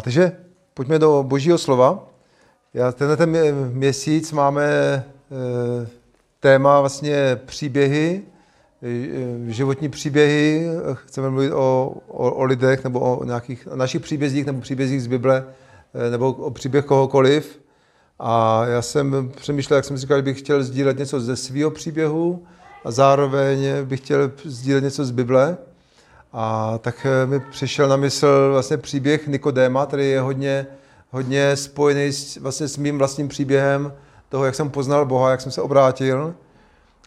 Takže pojďme do božího slova. Já tenhle ten měsíc máme e, téma vlastně příběhy, e, životní příběhy. Chceme mluvit o, o, o lidech nebo o nějakých o našich příbězích nebo příbězích z Bible e, nebo o příběh kohokoliv. A já jsem přemýšlel, jak jsem říkal, že bych chtěl sdílet něco ze svého příběhu a zároveň bych chtěl sdílet něco z Bible. A tak mi přišel na mysl vlastně příběh Nikodéma, který je hodně, hodně spojený s, vlastně s mým vlastním příběhem toho, jak jsem poznal Boha, jak jsem se obrátil.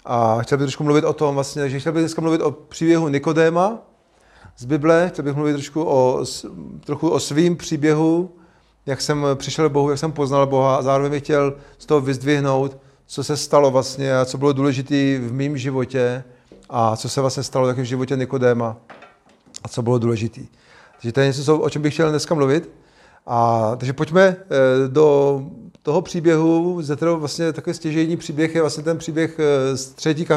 A chtěl bych trošku mluvit o tom, vlastně, že chtěl bych dneska mluvit o příběhu Nikodéma z Bible, chtěl bych mluvit trošku o, trochu o svým příběhu, jak jsem přišel k Bohu, jak jsem poznal Boha a zároveň bych chtěl z toho vyzdvihnout, co se stalo vlastně a co bylo důležité v mém životě a co se vlastně stalo taky v životě Nikodéma a co bylo důležité. Takže to je něco, o čem bych chtěl dneska mluvit. A, takže pojďme eh, do toho příběhu, ze kterého vlastně takový stěžejní příběh je vlastně ten příběh eh, z třetí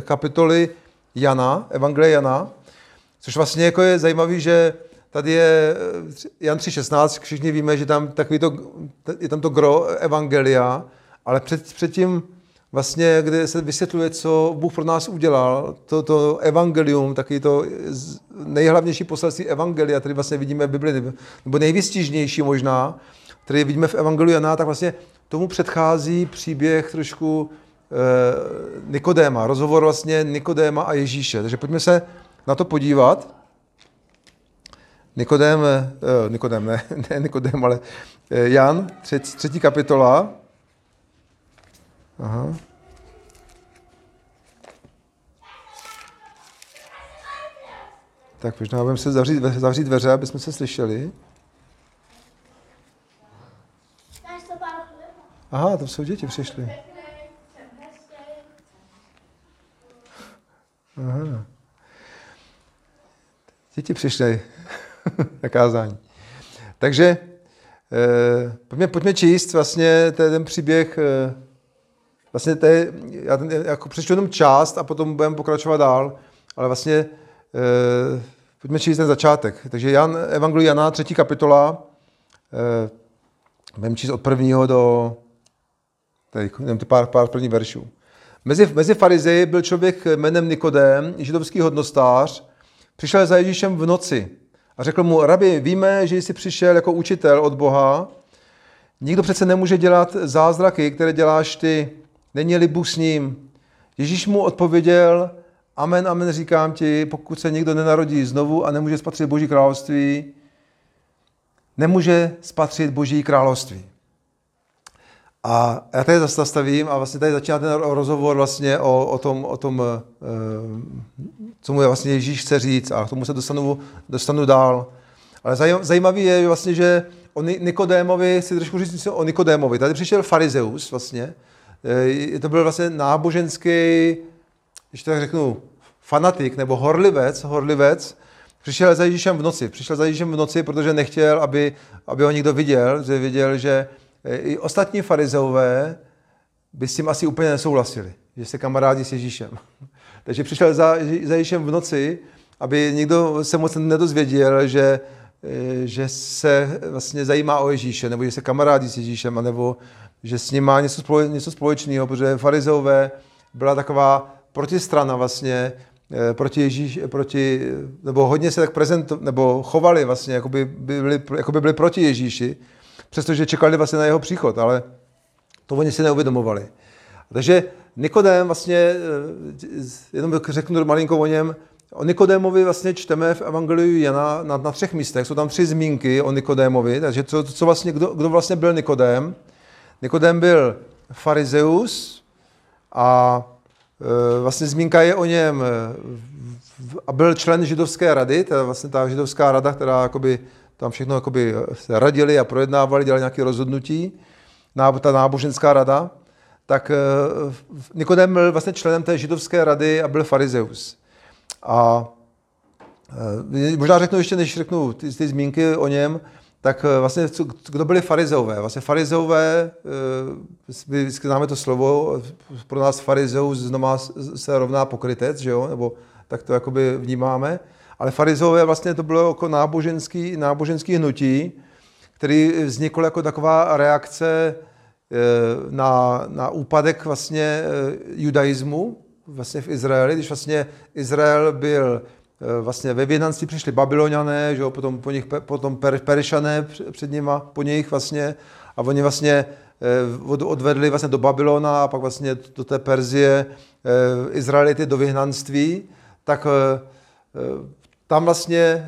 kapitoly Jana, Evangelie Jana, což vlastně jako je zajímavý, že tady je eh, Jan 3.16, všichni víme, že tam takový to, je tam to gro Evangelia, ale před, předtím vlastně, kde se vysvětluje, co Bůh pro nás udělal, to, to evangelium, taky to nejhlavnější poselství evangelia, který vlastně vidíme v Bibli, nebo nejvystižnější možná, který vidíme v evangeliu Jana, tak vlastně tomu předchází příběh trošku eh, Nikodéma, rozhovor vlastně Nikodéma a Ježíše. Takže pojďme se na to podívat. Nikodém, eh, Nikodém, ne, ne Nikodém, ale eh, Jan, třetí, třetí kapitola, Aha. Tak možná budeme se zavřít, zavřít dveře, aby jsme se slyšeli. Aha, tam jsou děti přišly. Aha. Děti přišly na kázání. Takže eh, pojďme, pojďme číst vlastně ten příběh eh, Vlastně to je, já ten, jako přečtu jenom část a potom budeme pokračovat dál, ale vlastně e, pojďme číst ten začátek. Takže Jan, Evangelium Jana, třetí kapitola, e, budeme číst od prvního do tady, jenom ty pár, pár prvních veršů. Mezi, mezi farizeji byl člověk jménem Nikodém, židovský hodnostář, přišel za Ježíšem v noci a řekl mu, rabi, víme, že jsi přišel jako učitel od Boha, nikdo přece nemůže dělat zázraky, které děláš ty, Není-li Bůh s ním? Ježíš mu odpověděl, amen, amen, říkám ti, pokud se někdo nenarodí znovu a nemůže spatřit Boží království, nemůže spatřit Boží království. A já tady zastavím a vlastně tady začíná ten rozhovor vlastně o, o tom, o tom eh, co mu vlastně Ježíš chce říct a k tomu se dostanu, dostanu dál. Ale zajímavý je vlastně, že o Nikodémovi, si trošku říct o Nikodémovi. Tady přišel farizeus vlastně, to byl vlastně náboženský, když tak řeknu, fanatik nebo horlivec, horlivec, přišel za Ježíšem v noci. Přišel za Ježíšem v noci, protože nechtěl, aby, aby ho někdo viděl, že viděl, že eh, i ostatní farizeové by s tím asi úplně nesouhlasili, že se kamarádi s Ježíšem. Takže přišel za, za Ježíšem v noci, aby nikdo se moc nedozvěděl, že, eh, že se vlastně zajímá o Ježíše, nebo že se kamarádí s Ježíšem, nebo že s ním má něco, spole, něco společného, protože farizeové byla taková protistrana vlastně eh, proti Ježíš, proti, nebo hodně se tak prezento, nebo chovali vlastně, jako by byli, jako by byli proti Ježíši, přestože čekali vlastně na jeho příchod, ale to oni si neuvědomovali. Takže Nikodém vlastně, eh, jenom řeknu malinko o něm, O Nikodémovi vlastně čteme v Evangeliu Jana na, na třech místech. Jsou tam tři zmínky o Nikodémovi, takže co, co vlastně, kdo, kdo vlastně byl Nikodém. Nikodem byl farizeus a e, vlastně zmínka je o něm a byl člen židovské rady, je vlastně ta židovská rada, která jakoby, tam všechno jakoby se radili a projednávali, dělali nějaké rozhodnutí, ta náboženská rada, tak e, Nikodem byl vlastně členem té židovské rady a byl farizeus. A e, možná řeknu ještě, než řeknu ty, ty zmínky o něm, tak eh, vlastně, kdo byli farizeové? Vlastně farizeové, my eh, známe to slovo, pro nás farizeus znamená se rovná pokrytec, že jo? nebo tak to jakoby vnímáme, ale farizeové vlastně to bylo jako náboženský, náboženský hnutí, který vznikl jako taková reakce na, na úpadek vlastně judaismu vlastně v Izraeli, když vlastně Izrael byl eh, vlastně ve vědnanství přišli babyloniané, že jo, potom, po nich, potom per, perišané před nima, po nich vlastně a oni vlastně odvedli vlastně do Babylona a pak vlastně do té Perzie Izraelity do vyhnanství, tak tam vlastně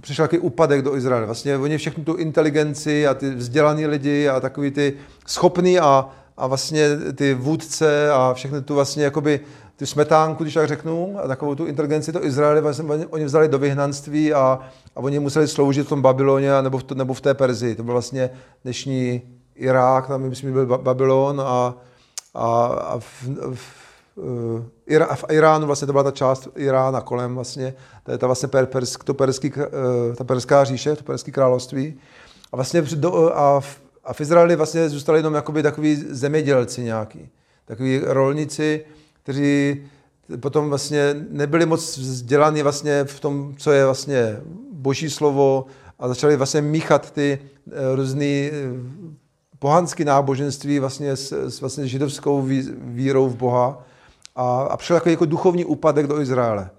přišel takový úpadek do Izraele. Vlastně oni všechnu tu inteligenci a ty vzdělaný lidi a takový ty schopný a, a vlastně ty vůdce a všechny tu vlastně jakoby ty smetánku, když tak řeknu, a takovou tu inteligenci do Izraele vlastně oni vzali do vyhnanství a, a oni museli sloužit v tom Babyloně nebo v, to, nebo v té Perzii. To byl vlastně dnešní Irák, tam myslím, byl Babylon a, a, a v, v, v Iránu vlastně to byla ta část Irána kolem vlastně, to je ta vlastně per, persk, to perský, eh, ta perská říše, to perské království. A vlastně do, a, v, a v Izraeli vlastně zůstali jenom jakoby takový zemědělci nějaký, takový rolníci, kteří potom vlastně nebyli moc vzdělaní vlastně v tom, co je vlastně boží slovo a začali vlastně míchat ty eh, různé eh, pohanské náboženství vlastně s, s vlastně židovskou vírou v Boha a, a přišel takový jako duchovní úpadek do Izraele.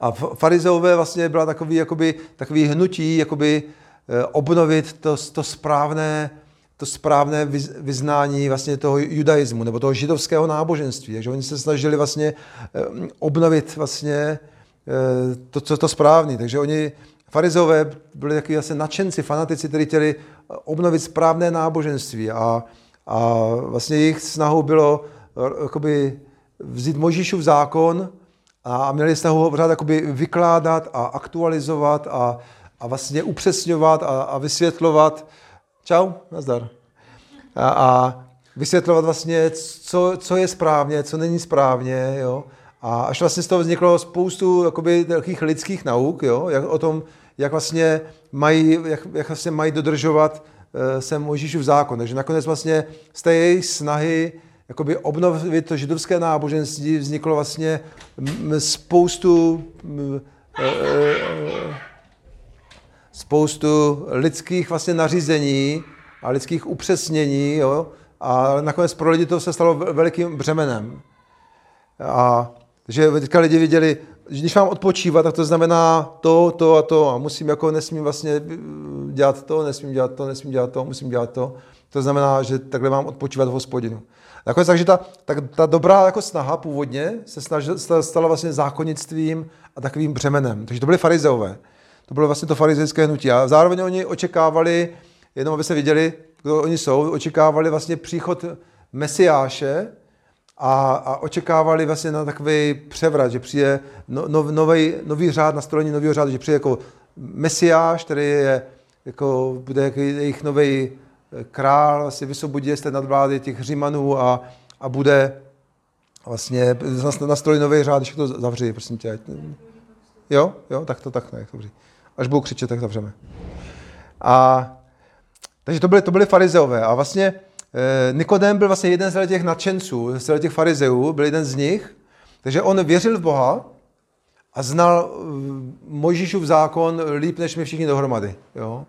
A farizeové vlastně byla takový, jakoby, takový hnutí, jakoby obnovit to, to správné, to správné vyznání vlastně toho judaismu nebo toho židovského náboženství. Takže oni se snažili vlastně eh, obnovit vlastně eh, to, co to správné. Takže oni, farizové, byli takový vlastně nadšenci, fanatici, kteří chtěli obnovit správné náboženství a, a vlastně jejich snahou bylo jakoby, vzít Možíšův zákon a měli se ho pořád jakoby vykládat a aktualizovat a, a vlastně upřesňovat a, a vysvětlovat. Čau, nazdar. A, a vysvětlovat vlastně, co, co je správně, co není správně, jo. A až vlastně z toho vzniklo spoustu jakoby, takových lidských nauk, jo, jak, o tom, jak vlastně mají, jak, jak vlastně mají dodržovat uh, se Mojžíšův zákon. Takže nakonec vlastně z té jejich snahy jakoby obnovit to židovské náboženství, vzniklo vlastně spoustu e, e, spoustu lidských vlastně nařízení a lidských upřesnění, jo? a nakonec pro lidi to se stalo velikým břemenem. A že teďka lidi viděli, že když mám odpočívat, tak to znamená to, to a to a musím jako nesmím vlastně dělat to, nesmím dělat to, nesmím dělat to, musím dělat to. To znamená, že takhle mám odpočívat v hospodinu. Nakonec takže ta, ta, ta dobrá jako snaha původně se snažil, stala vlastně zákonnictvím a takovým břemenem. Takže to byly farizeové. To bylo vlastně to farizejské hnutí. A zároveň oni očekávali, jenom aby se viděli, kdo oni jsou, očekávali vlastně příchod Mesiáše a, a očekávali vlastně na takový převrat, že přijde no, no, nový, nový řád, nastolení nového řádu, že přijde jako Mesiáš, který je, jako, bude jejich nový král si vysvobodí z té nadvlády těch Římanů a, a bude vlastně nastolit nový řád, když to zavři, prosím tě. Jo, jo, tak to tak ne, dobře. Až budou křičet, tak zavřeme. A, takže to byly, to byly farizeové a vlastně eh, Nikodem byl vlastně jeden z těch nadšenců, z těch farizeů, byl jeden z nich, takže on věřil v Boha a znal eh, Mojžíšův zákon líp než my všichni dohromady. Jo?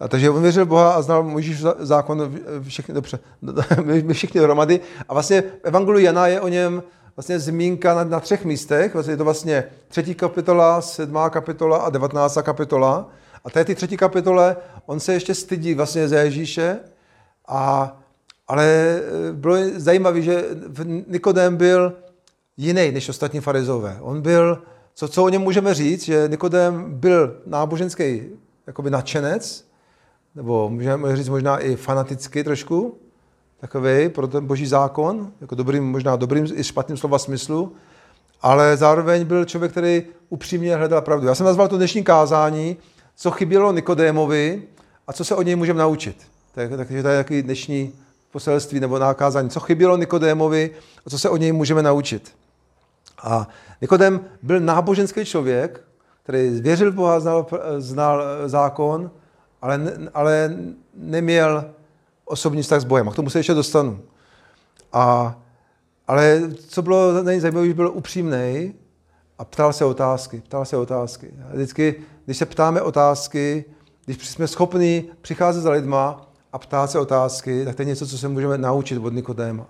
A takže on věřil Boha a znal Mojžíš zákon všichni, dobře, my všichni dohromady. A vlastně v Evangeliu Jana je o něm vlastně zmínka na, na třech místech. Vlastně je to vlastně třetí kapitola, sedmá kapitola a devatnáctá kapitola. A té ty třetí kapitole on se ještě stydí vlastně za Ježíše, a, ale e, bylo zajímavé, že Nikodem byl jiný než ostatní farizové. On byl, co, co o něm můžeme říct, že Nikodem byl náboženský jakoby nadšenec, nebo můžeme říct možná i fanaticky trošku, takový pro ten boží zákon, jako dobrým, možná dobrým i špatným slova smyslu, ale zároveň byl člověk, který upřímně hledal pravdu. Já jsem nazval to dnešní kázání, co chybělo Nikodémovi a co se od něj můžeme naučit. Takže to je takový dnešní poselství nebo nákázání. Co chybělo Nikodémovi a co se od něj můžeme naučit. A Nikodem byl náboženský člověk, který věřil v Boha, znal, znal zákon, ale, ale neměl osobní vztah s Bohem. A k tomu se ještě dostanu. A, ale co bylo nejzajímavější, že byl upřímný a ptal se otázky. Ptal se otázky. A vždycky, když se ptáme otázky, když jsme schopni přicházet za lidma a ptát se otázky, tak to je něco, co se můžeme naučit od Nikodéma.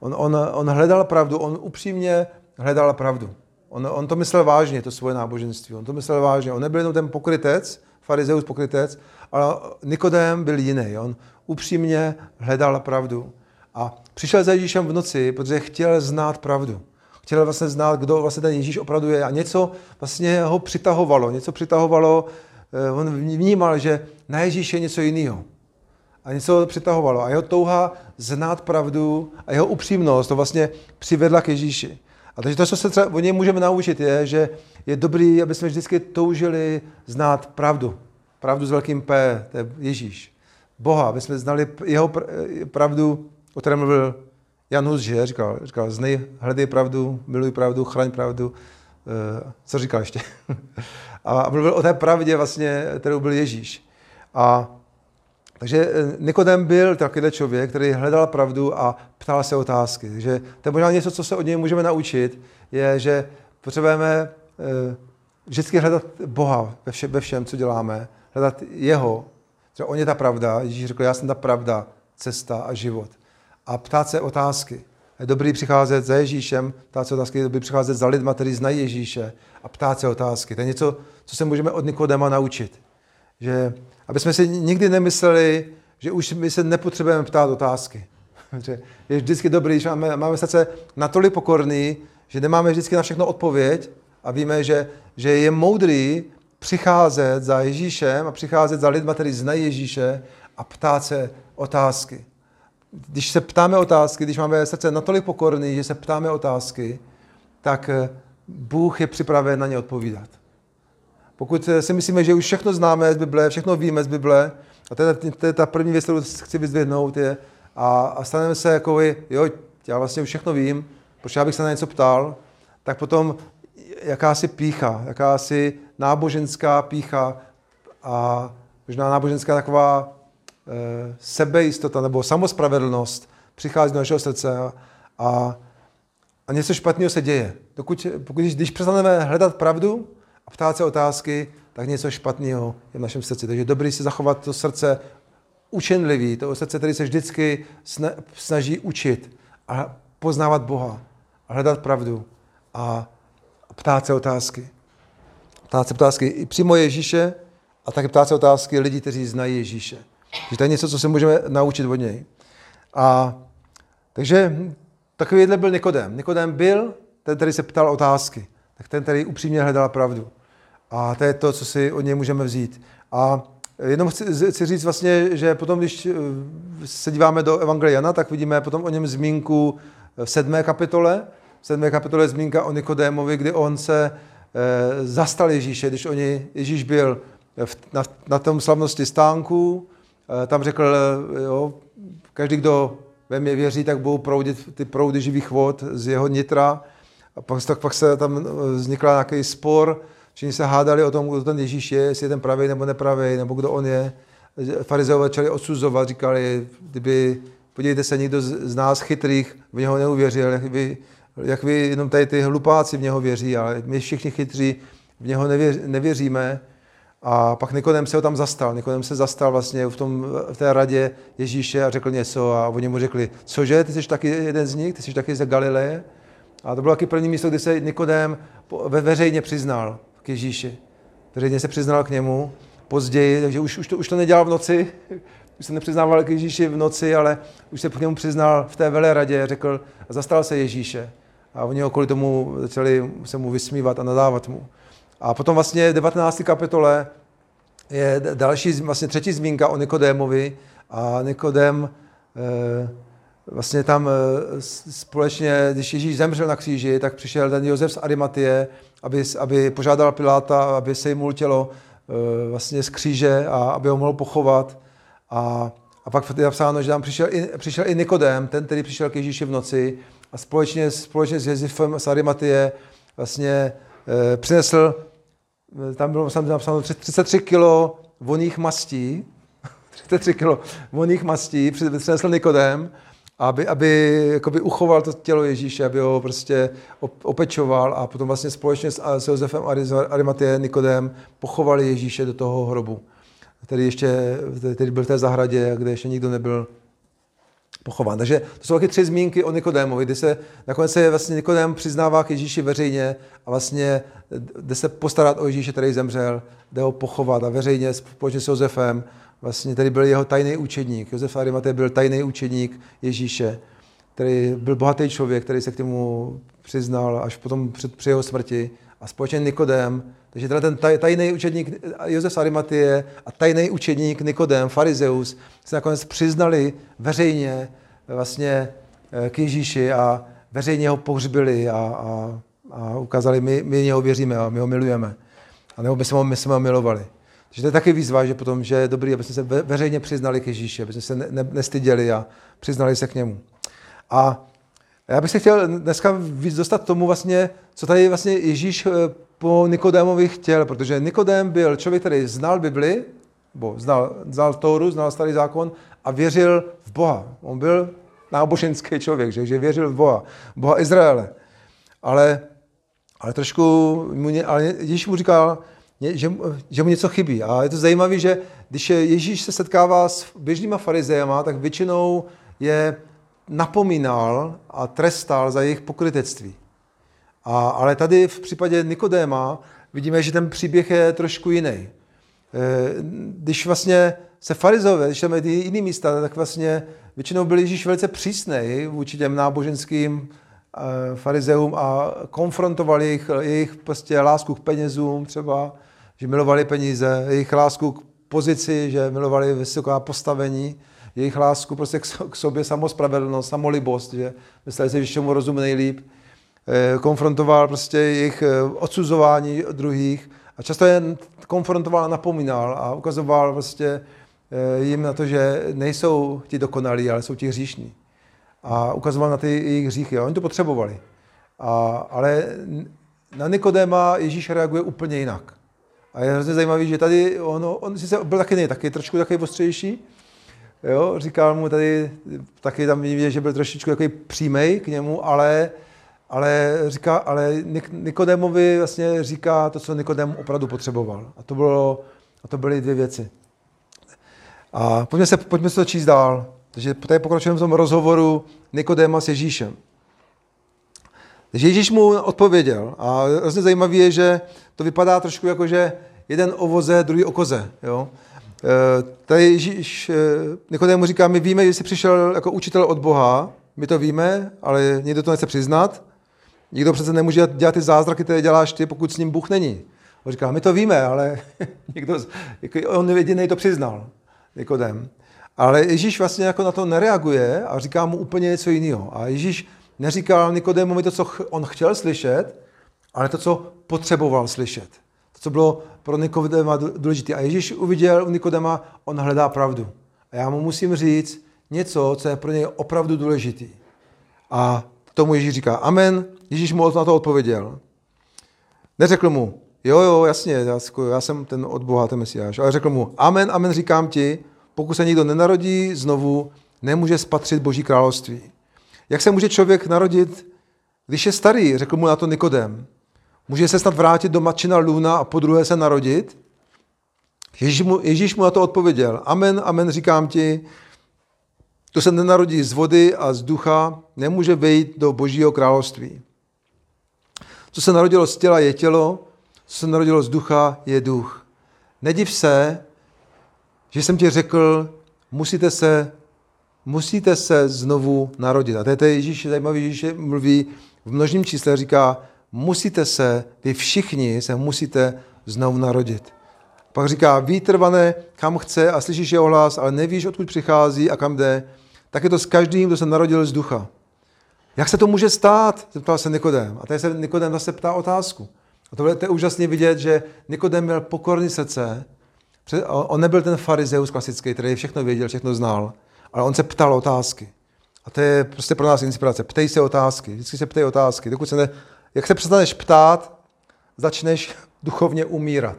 On, on, on hledal pravdu, on upřímně hledal pravdu. On, on to myslel vážně, to svoje náboženství. On to myslel vážně. On nebyl jenom ten pokrytec, farizeus pokrytec, ale Nikodém byl jiný. On upřímně hledal pravdu. A přišel za Ježíšem v noci, protože chtěl znát pravdu. Chtěl vlastně znát, kdo vlastně ten Ježíš opravdu je. A něco vlastně ho přitahovalo. Něco přitahovalo, eh, on vnímal, že na Ježíše je něco jiného. A něco ho přitahovalo. A jeho touha znát pravdu a jeho upřímnost to vlastně přivedla k Ježíši. A takže to, co se třeba o něj můžeme naučit, je, že je dobrý, aby jsme vždycky toužili znát pravdu. Pravdu s velkým P, to je Ježíš. Boha, aby jsme znali jeho pravdu, o které mluvil Jan Hus, že říkal, říkal znej, hledej pravdu, miluj pravdu, chraň pravdu. E, co říkal ještě? a mluvil o té pravdě vlastně, kterou byl Ježíš. A takže eh, Nikodem byl takovýhle člověk, který hledal pravdu a ptal se otázky. Takže to je možná něco, co se od něj můžeme naučit, je, že potřebujeme eh, vždycky hledat Boha ve, vše, ve všem, co děláme, hledat Jeho. Že on je ta pravda. Ježíš řekl, já jsem ta pravda, cesta a život. A ptát se otázky. Je dobrý přicházet za Ježíšem, ptát se otázky, je dobrý přicházet za lidma, kteří znají Ježíše a ptát se otázky. To je něco, co se můžeme od Nikodema naučit. Že aby jsme si nikdy nemysleli, že už my se nepotřebujeme ptát otázky. Že je vždycky dobrý, že máme, máme srdce natolik pokorný, že nemáme vždycky na všechno odpověď a víme, že, že je moudrý přicházet za Ježíšem a přicházet za lidma, kteří znají Ježíše a ptát se otázky. Když se ptáme otázky, když máme srdce natolik pokorný, že se ptáme otázky, tak eh, Bůh je připraven na ně odpovídat. Pokud si myslíme, že už všechno známe z Bible, všechno víme z Bible, a to je, to je ta první věc, kterou chci vyzdvihnout, je, a, a staneme se jako jo, já vlastně už všechno vím, proč já bych se na něco ptal, tak potom jakási pícha, jakási náboženská pícha a možná náboženská taková e, sebejistota nebo samospravedlnost přichází do našeho srdce a, a, a něco špatného se děje. Dokud, pokud, když přestaneme hledat pravdu, a ptát se otázky, tak něco špatného je v našem srdci. Takže dobrý si zachovat to srdce učenlivý, to srdce, který se vždycky snaží učit a poznávat Boha a hledat pravdu a ptát se otázky. Ptát se otázky i přímo Ježíše a také ptát se otázky lidí, kteří znají Ježíše. Takže to je něco, co se můžeme naučit od něj. A takže takovýhle byl Nikodem. Nikodem byl ten, který se ptal otázky tak ten, který upřímně hledal pravdu. A to je to, co si od něj můžeme vzít. A jenom chci, chci říct vlastně, že potom, když eh, se díváme do Evangelia Jana, tak vidíme potom o něm zmínku v sedmé kapitole. V sedmé kapitole je zmínka o Nikodémovi, kdy on se zastal Ježíše, když oni, Ježíš byl v, na, na tom slavnosti stánku, e, tam řekl, jo, každý, kdo ve mě věří, tak budou proudit ty proudy živých vod z jeho nitra. A pak, tak pak se tam eh, vznikl nějaký spor, všichni se hádali o tom, kdo ten Ježíš je, jestli je ten pravý nebo nepravý, nebo kdo on je. Farizeové začali odsuzovat, říkali, kdyby, podívejte se, někdo z nás chytrých v něho neuvěřil, jak vy, jak vy jenom tady ty hlupáci v něho věří, ale my všichni chytří v něho nevěř, nevěříme. A pak Nikodem se ho tam zastal. Nikodem se zastal vlastně v, tom, v té radě Ježíše a řekl něco a oni mu řekli, cože, ty jsi taky jeden z nich, ty jsi taky ze Galileje? A to bylo taky první místo, kdy se Nikodém veřejně přiznal k Ježíši. Veřejně se přiznal k němu později, takže už, už, to, už to nedělal v noci, už se nepřiznával k Ježíši v noci, ale už se k němu přiznal v té veleradě, řekl a zastal se Ježíše. A oni ho kvůli tomu začali se mu vysmívat a nadávat mu. A potom vlastně v 19. kapitole je další, vlastně třetí zmínka o Nikodémovi a Nikodém eh, vlastně tam eh, společně, když Ježíš zemřel na kříži, tak přišel ten Josef z Arimatie, aby, aby požádal Piláta, aby se jim tělo eh, vlastně z kříže a aby ho mohl pochovat. A, a pak je napsáno, že tam přišel i, přišel i Nikodem, ten, který přišel k Ježíši v noci a společně, společně s Josefem z Arimatie vlastně e, přinesl, tam bylo napsáno 33 kilo voných mastí, 33 kilo voných mastí přinesl Nikodem aby, aby jakoby uchoval to tělo Ježíše, aby ho prostě opečoval a potom vlastně společně s, s Josefem Arimatie Nikodem pochovali Ježíše do toho hrobu. který ještě který byl v té zahradě, kde ještě nikdo nebyl pochován. Takže to jsou taky tři zmínky o Nikodémovi, kdy se nakonec se vlastně Nikodém přiznává k Ježíši veřejně a vlastně jde se postarat o Ježíše, který zemřel, jde ho pochovat a veřejně společně s Josefem, vlastně tady byl jeho tajný učedník. Josef Arimatej byl tajný učedník Ježíše, který byl bohatý člověk, který se k tomu přiznal až potom při jeho smrti a společně Nikodém, takže teda ten taj, tajný učedník Josef Arimatie a tajný učedník Nikodem, farizeus, se nakonec přiznali veřejně vlastně eh, k Ježíši a veřejně ho pohřbili a, a, a ukázali, my, my něho věříme a my ho milujeme. A nebo my jsme ho, my jsme ho milovali. Takže to je taky výzva, že potom, že je dobrý, aby jsme se veřejně přiznali k Ježíši, aby jsme se ne, ne, nestyděli a přiznali se k němu. A já bych se chtěl dneska víc dostat tomu vlastně, co tady vlastně Ježíš eh, po Nikodémovi chtěl, protože Nikodém byl člověk, který znal Bibli, bo znal, znal Tóru, znal starý zákon a věřil v Boha. On byl náboženský člověk, že, že věřil v Boha, Boha Izraele. Ale, ale trošku, mu, ale Ježíš mu říkal, že, že mu něco chybí. A je to zajímavé, že když Ježíš se setkává s běžnýma farizejama, tak většinou je napomínal a trestal za jejich pokrytectví. A, ale tady v případě Nikodéma vidíme, že ten příběh je trošku jiný. E, když vlastně se farizové, když tam ty jiný místa, tak vlastně většinou byl Ježíš velice přísný vůči těm náboženským e, farizeům a konfrontoval jejich, jejich prostě lásku k penězům třeba, že milovali peníze, jejich lásku k pozici, že milovali vysoká postavení, jejich lásku prostě k sobě, samospravedlnost, samolibost, že mysleli si, že čemu rozumí nejlíp. Eh, konfrontoval prostě jejich eh, odsuzování druhých a často je konfrontoval a napomínal a ukazoval prostě eh, jim na to, že nejsou ti dokonalí, ale jsou ti hříšní. A ukazoval na ty jejich hříchy. Oni to potřebovali. A, ale na Nikodéma Ježíš reaguje úplně jinak. A je hrozně zajímavý, že tady on, on sice byl taky nej, taky trošku takový ostřejší, jo, říkal mu tady, taky tam vidět, že byl trošičku takový přímej k němu, ale ale, říká, ale Nikodémovi vlastně říká to, co Nikodém opravdu potřeboval. A to, bylo, a to byly dvě věci. A pojďme se, pojďme se to číst dál. Takže tady pokračujeme v tom rozhovoru Nikodéma s Ježíšem. Takže Ježíš mu odpověděl. A vlastně zajímavé je, že to vypadá trošku jako, že jeden o voze, druhý o koze. Jo? E, tady Ježíš, e, Nikodému říká, my víme, že jsi přišel jako učitel od Boha, my to víme, ale někdo to nechce přiznat. Nikdo přece nemůže dělat ty zázraky, které děláš ty, pokud s ním Bůh není. On říká, my to víme, ale někdo, jako on jediný to přiznal, Nikodem. Ale Ježíš vlastně jako na to nereaguje a říká mu úplně něco jiného. A Ježíš neříkal Nikodémovi to, co on chtěl slyšet, ale to, co potřeboval slyšet. To, co bylo pro Nikodema důležité. A Ježíš uviděl u Nikodema, on hledá pravdu. A já mu musím říct něco, co je pro něj opravdu důležité. A tomu Ježíš říká amen, Ježíš mu na to odpověděl. Neřekl mu, jo, jo, jasně, já, já jsem ten od Boha, ten Mesiáš, ale řekl mu, amen, amen, říkám ti, pokud se nikdo nenarodí znovu, nemůže spatřit Boží království. Jak se může člověk narodit, když je starý, řekl mu na to Nikodem. Může se snad vrátit do matčina lůna a po druhé se narodit? Ježíš mu, Ježíš mu na to odpověděl. Amen, amen, říkám ti, kdo se nenarodí z vody a z ducha, nemůže vejít do Božího království. Co se narodilo z těla je tělo, co se narodilo z ducha je duch. Nediv se, že jsem ti řekl, musíte se, musíte se znovu narodit. A to je Ježíš, zajímavý, že mluví v množním čísle, říká, musíte se, vy všichni se musíte znovu narodit. Pak říká, výtrvané, kam chce a slyšíš jeho hlas, ale nevíš, odkud přichází a kam jde, tak je to s každým, kdo se narodil z ducha. Jak se to může stát? Zeptal se Nikodem. A tady se Nikodem zase ptá otázku. A to, je úžasně vidět, že Nikodem měl pokorný srdce. On nebyl ten farizeus klasický, který všechno věděl, všechno znal, ale on se ptal otázky. A to je prostě pro nás inspirace. Ptej se otázky. Vždycky se ptej otázky. Dokud se ne... Jak se přestaneš ptát, začneš duchovně umírat.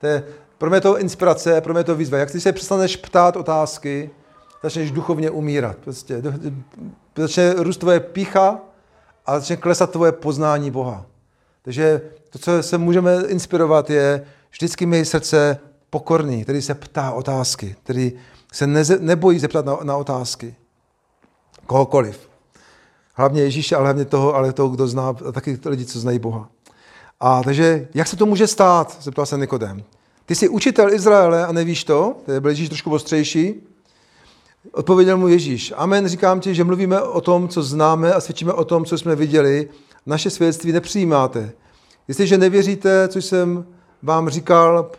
To je, pro mě to inspirace, pro mě to výzva. Jak ty se přestaneš ptát otázky, začneš duchovně umírat. Prostě začne růst tvoje pícha a začne klesat tvoje poznání Boha. Takže to, co se můžeme inspirovat, je vždycky mi srdce pokorný, který se ptá otázky, který se neze, nebojí zeptat na, na otázky. Kohokoliv. Hlavně Ježíše, ale hlavně toho, ale toho, kdo zná, a taky lidi, co znají Boha. A takže, jak se to může stát, zeptal se Nikodem. Ty jsi učitel Izraele a nevíš to? To byl Ježíš trošku ostřejší. Odpověděl mu Ježíš. Amen, říkám ti, že mluvíme o tom, co známe a svědčíme o tom, co jsme viděli. Naše svědectví nepřijímáte. Jestliže nevěříte, co jsem vám říkal,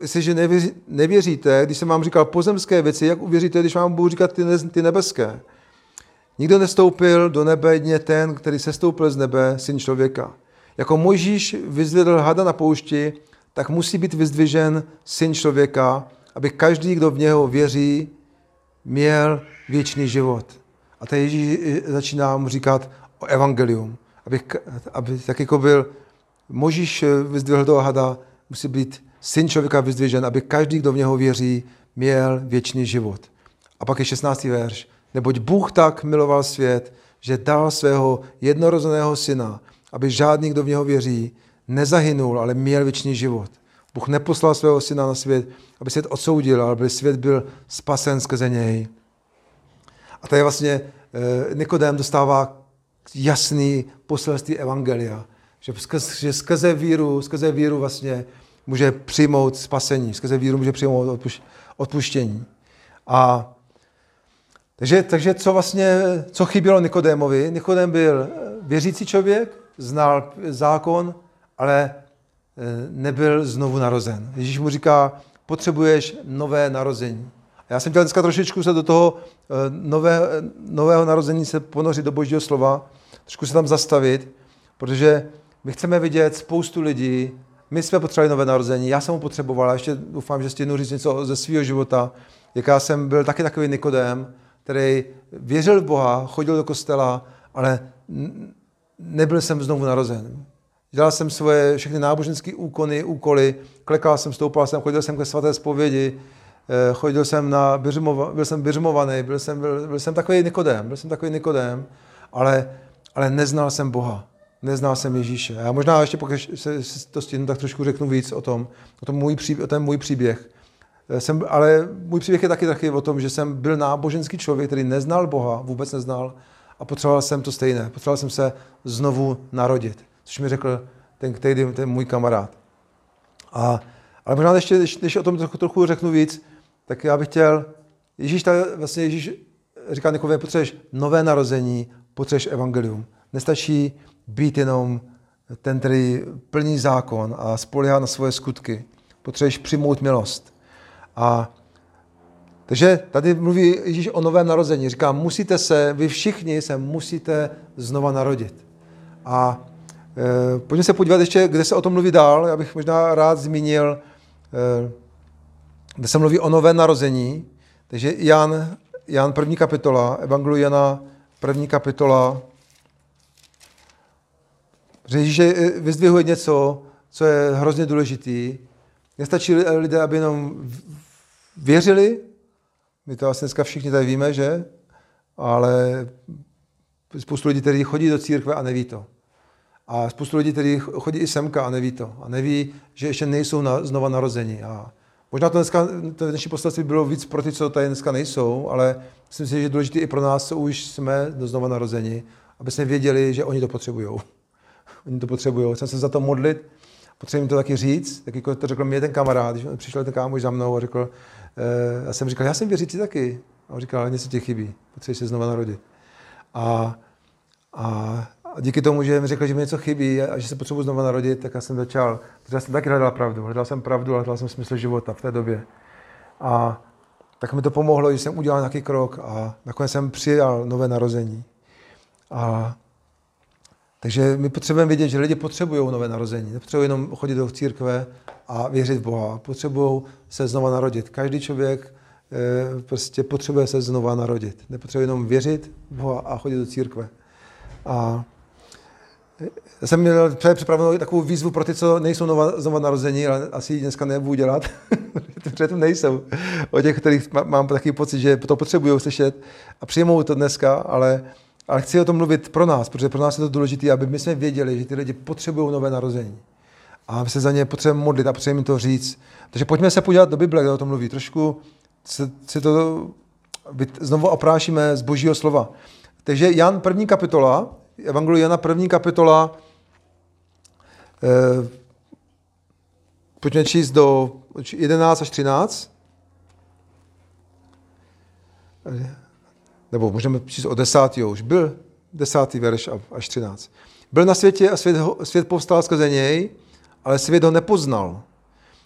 jestliže nevěří, nevěříte, když jsem vám říkal pozemské věci, jak uvěříte, když vám budu říkat ty, ty nebeské? Nikdo nestoupil do nebe, jedině ten, který se stoupil z nebe, syn člověka. Jako Mojžíš vyzvedl hada na poušti, tak musí být vyzdvižen syn člověka, aby každý, kdo v něho věří, měl věčný život. A tady Ježíš začíná mu říkat o evangelium. Aby, aby tak jako byl Možíš vyzdvihl toho hada, musí být syn člověka vyzdvižen, aby každý, kdo v něho věří, měl věčný život. A pak je 16. verš. Neboť Bůh tak miloval svět, že dal svého jednorozeného syna, aby žádný, kdo v něho věří, nezahynul, ale měl věčný život. Bůh neposlal svého syna na svět, aby svět odsoudil, ale aby svět byl spasen skrze něj. A tady vlastně eh, Nikodém dostává jasný poselství Evangelia, že skrze, že skrze víru, skrze víru vlastně může přijmout spasení, skrze víru může přijmout odpuštění. A takže, takže co vlastně, co chybělo Nikodémovi? Nikodém byl věřící člověk, znal zákon, ale eh, nebyl znovu narozen. Ježíš mu říká, potřebuješ nové narození. Já jsem chtěl dneska trošičku se do toho eh, nové, nového narození se ponořit do božího slova, trošku se tam zastavit, protože my chceme vidět spoustu lidí, my jsme potřebovali nové narození, já jsem ho potřeboval, a ještě doufám, že stihnu říct něco ze svého života, jaká jsem byl taky takový Nikodém, který věřil v Boha, chodil do kostela, ale nebyl jsem znovu narozen. Dělal jsem svoje všechny náboženské úkony, úkoly, klekal jsem, stoupal jsem, chodil jsem ke svaté zpovědi, eh, chodil jsem na běžmova, byl jsem běžmovaný, byl jsem, byl, byl jsem takový Nikodém, byl jsem takový Nikodém, ale, ale neznal jsem Boha, neznal jsem Ježíše. Já možná ještě pokud se, to stihnu, tak trošku řeknu víc o tom, o tom můj příběh, o ten můj příběh. Jsem, ale můj příběh je taky taky o tom, že jsem byl náboženský člověk, který neznal Boha, vůbec neznal, a potřeboval jsem to stejné. Potřeboval jsem se znovu narodit, což mi řekl ten, ten, ten můj kamarád. A, ale možná ještě, když, když o tom trochu, trochu řeknu víc, tak já bych chtěl, Ježíš, tady, vlastně Ježíš říká Nikové, potřebuješ nové narození, potřebuješ evangelium. Nestačí být jenom ten, který plní zákon a spolíhá na svoje skutky. Potřebuješ přijmout milost. A takže tady mluví Ježíš o novém narození. Říká, musíte se, vy všichni se musíte znova narodit. A e, pojďme se podívat ještě, kde se o tom mluví dál. Já bych možná rád zmínil, e, kde se mluví o novém narození. Takže Jan, Jan první kapitola, Evangelu Jana první kapitola. Ježíš vyzdvihuje něco, co je hrozně důležitý. Nestačí lidé, aby jenom věřili, my to asi dneska všichni tady víme, že? Ale spoustu lidí, kteří chodí do církve a neví to. A spoustu lidí, kteří chodí i semka a neví to. A neví, že ještě nejsou na, znova narození. A možná to dneska, to dnešní poselství bylo víc pro ty, co tady dneska nejsou, ale myslím si, že je důležité i pro nás, co už jsme do znova narození, aby jsme věděli, že oni to potřebují. oni to potřebují. Chcem se za to modlit, potřebuji to taky říct, tak jako to řekl mi jeden kamarád, když přišel ten kámoš za mnou a řekl, Eh, já jsem říkal, já jsem věřící taky. A on říkal, ale něco ti chybí, potřebuješ se znova narodit. A, a, a díky tomu, že mi řekl, že mi něco chybí a že se potřebuji znova narodit, tak já jsem začal, protože já jsem taky hledal pravdu. Hledal jsem pravdu, hledal jsem smysl života v té době. A tak mi to pomohlo, že jsem udělal nějaký krok a nakonec jsem přijal nové narození. A takže my potřebujeme vědět, že lidi potřebují nové narození. Nepotřebují jenom chodit do církve a věřit v Boha. Potřebují se znova narodit. Každý člověk e, prostě potřebuje se znova narodit. Nepotřebuje jenom věřit v Boha a chodit do církve. A já jsem měl připravenou takovou výzvu pro ty, co nejsou nova, znova narození, ale asi ji dneska nebudu dělat, tu nejsou. O těch, kterých mám takový pocit, že to potřebují slyšet a přijmou to dneska, ale ale chci o tom mluvit pro nás, protože pro nás je to důležité, aby my jsme věděli, že ty lidi potřebují nové narození. A my se za ně potřebujeme modlit a potřebujeme jim to říct. Takže pojďme se podívat do Bible, kde o tom mluví. Trošku si to znovu oprášíme z božího slova. Takže Jan první kapitola, Evangelium Jana první kapitola, eh, pojďme číst do 11 až 13. Nebo můžeme číst o 10. už byl 10. verš až 13. Byl na světě a svět, svět povstal skrze něj, ale svět ho nepoznal.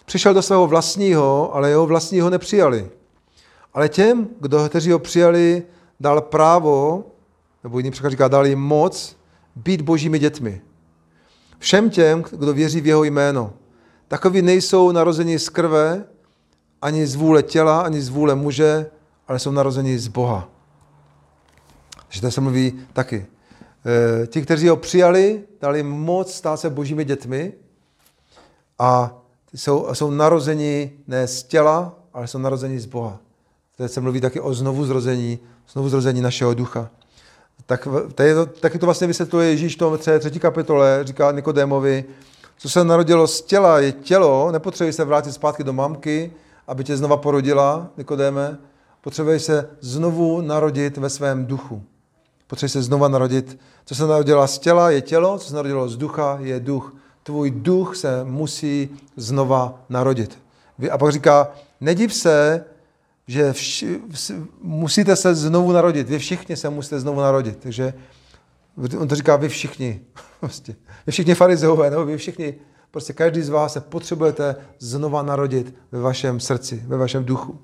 Přišel do svého vlastního, ale jeho vlastního nepřijali. Ale těm, kdo, kteří ho přijali, dal právo, nebo jiný překlad říká, dal jim moc, být božími dětmi. Všem těm, kdo věří v jeho jméno. Takoví nejsou narozeni z krve, ani z vůle těla, ani z vůle muže, ale jsou narozeni z Boha. Takže to se mluví taky. E, ti, kteří ho přijali, dali moc stát se božími dětmi a jsou, jsou narozeni ne z těla, ale jsou narozeni z Boha. Teď se mluví taky o znovu zrození, znovu zrození našeho ducha. Tak, tady to, taky to vlastně vysvětluje Ježíš v tom třetí kapitole, říká Nikodémovi, co se narodilo z těla je tělo, nepotřebuje se vrátit zpátky do mamky, aby tě znova porodila, Nikodéme, potřebuješ se znovu narodit ve svém duchu. Potřebuješ se znova narodit. Co se narodilo z těla je tělo, co se narodilo z ducha je duch. Tvůj duch se musí znova narodit. A pak říká, nediv se, že vši, musíte se znovu narodit. Vy všichni se musíte znovu narodit. Takže on to říká vy všichni. Prostě. Vy všichni farizeové, nebo vy všichni, prostě každý z vás se potřebujete znova narodit ve vašem srdci, ve vašem duchu.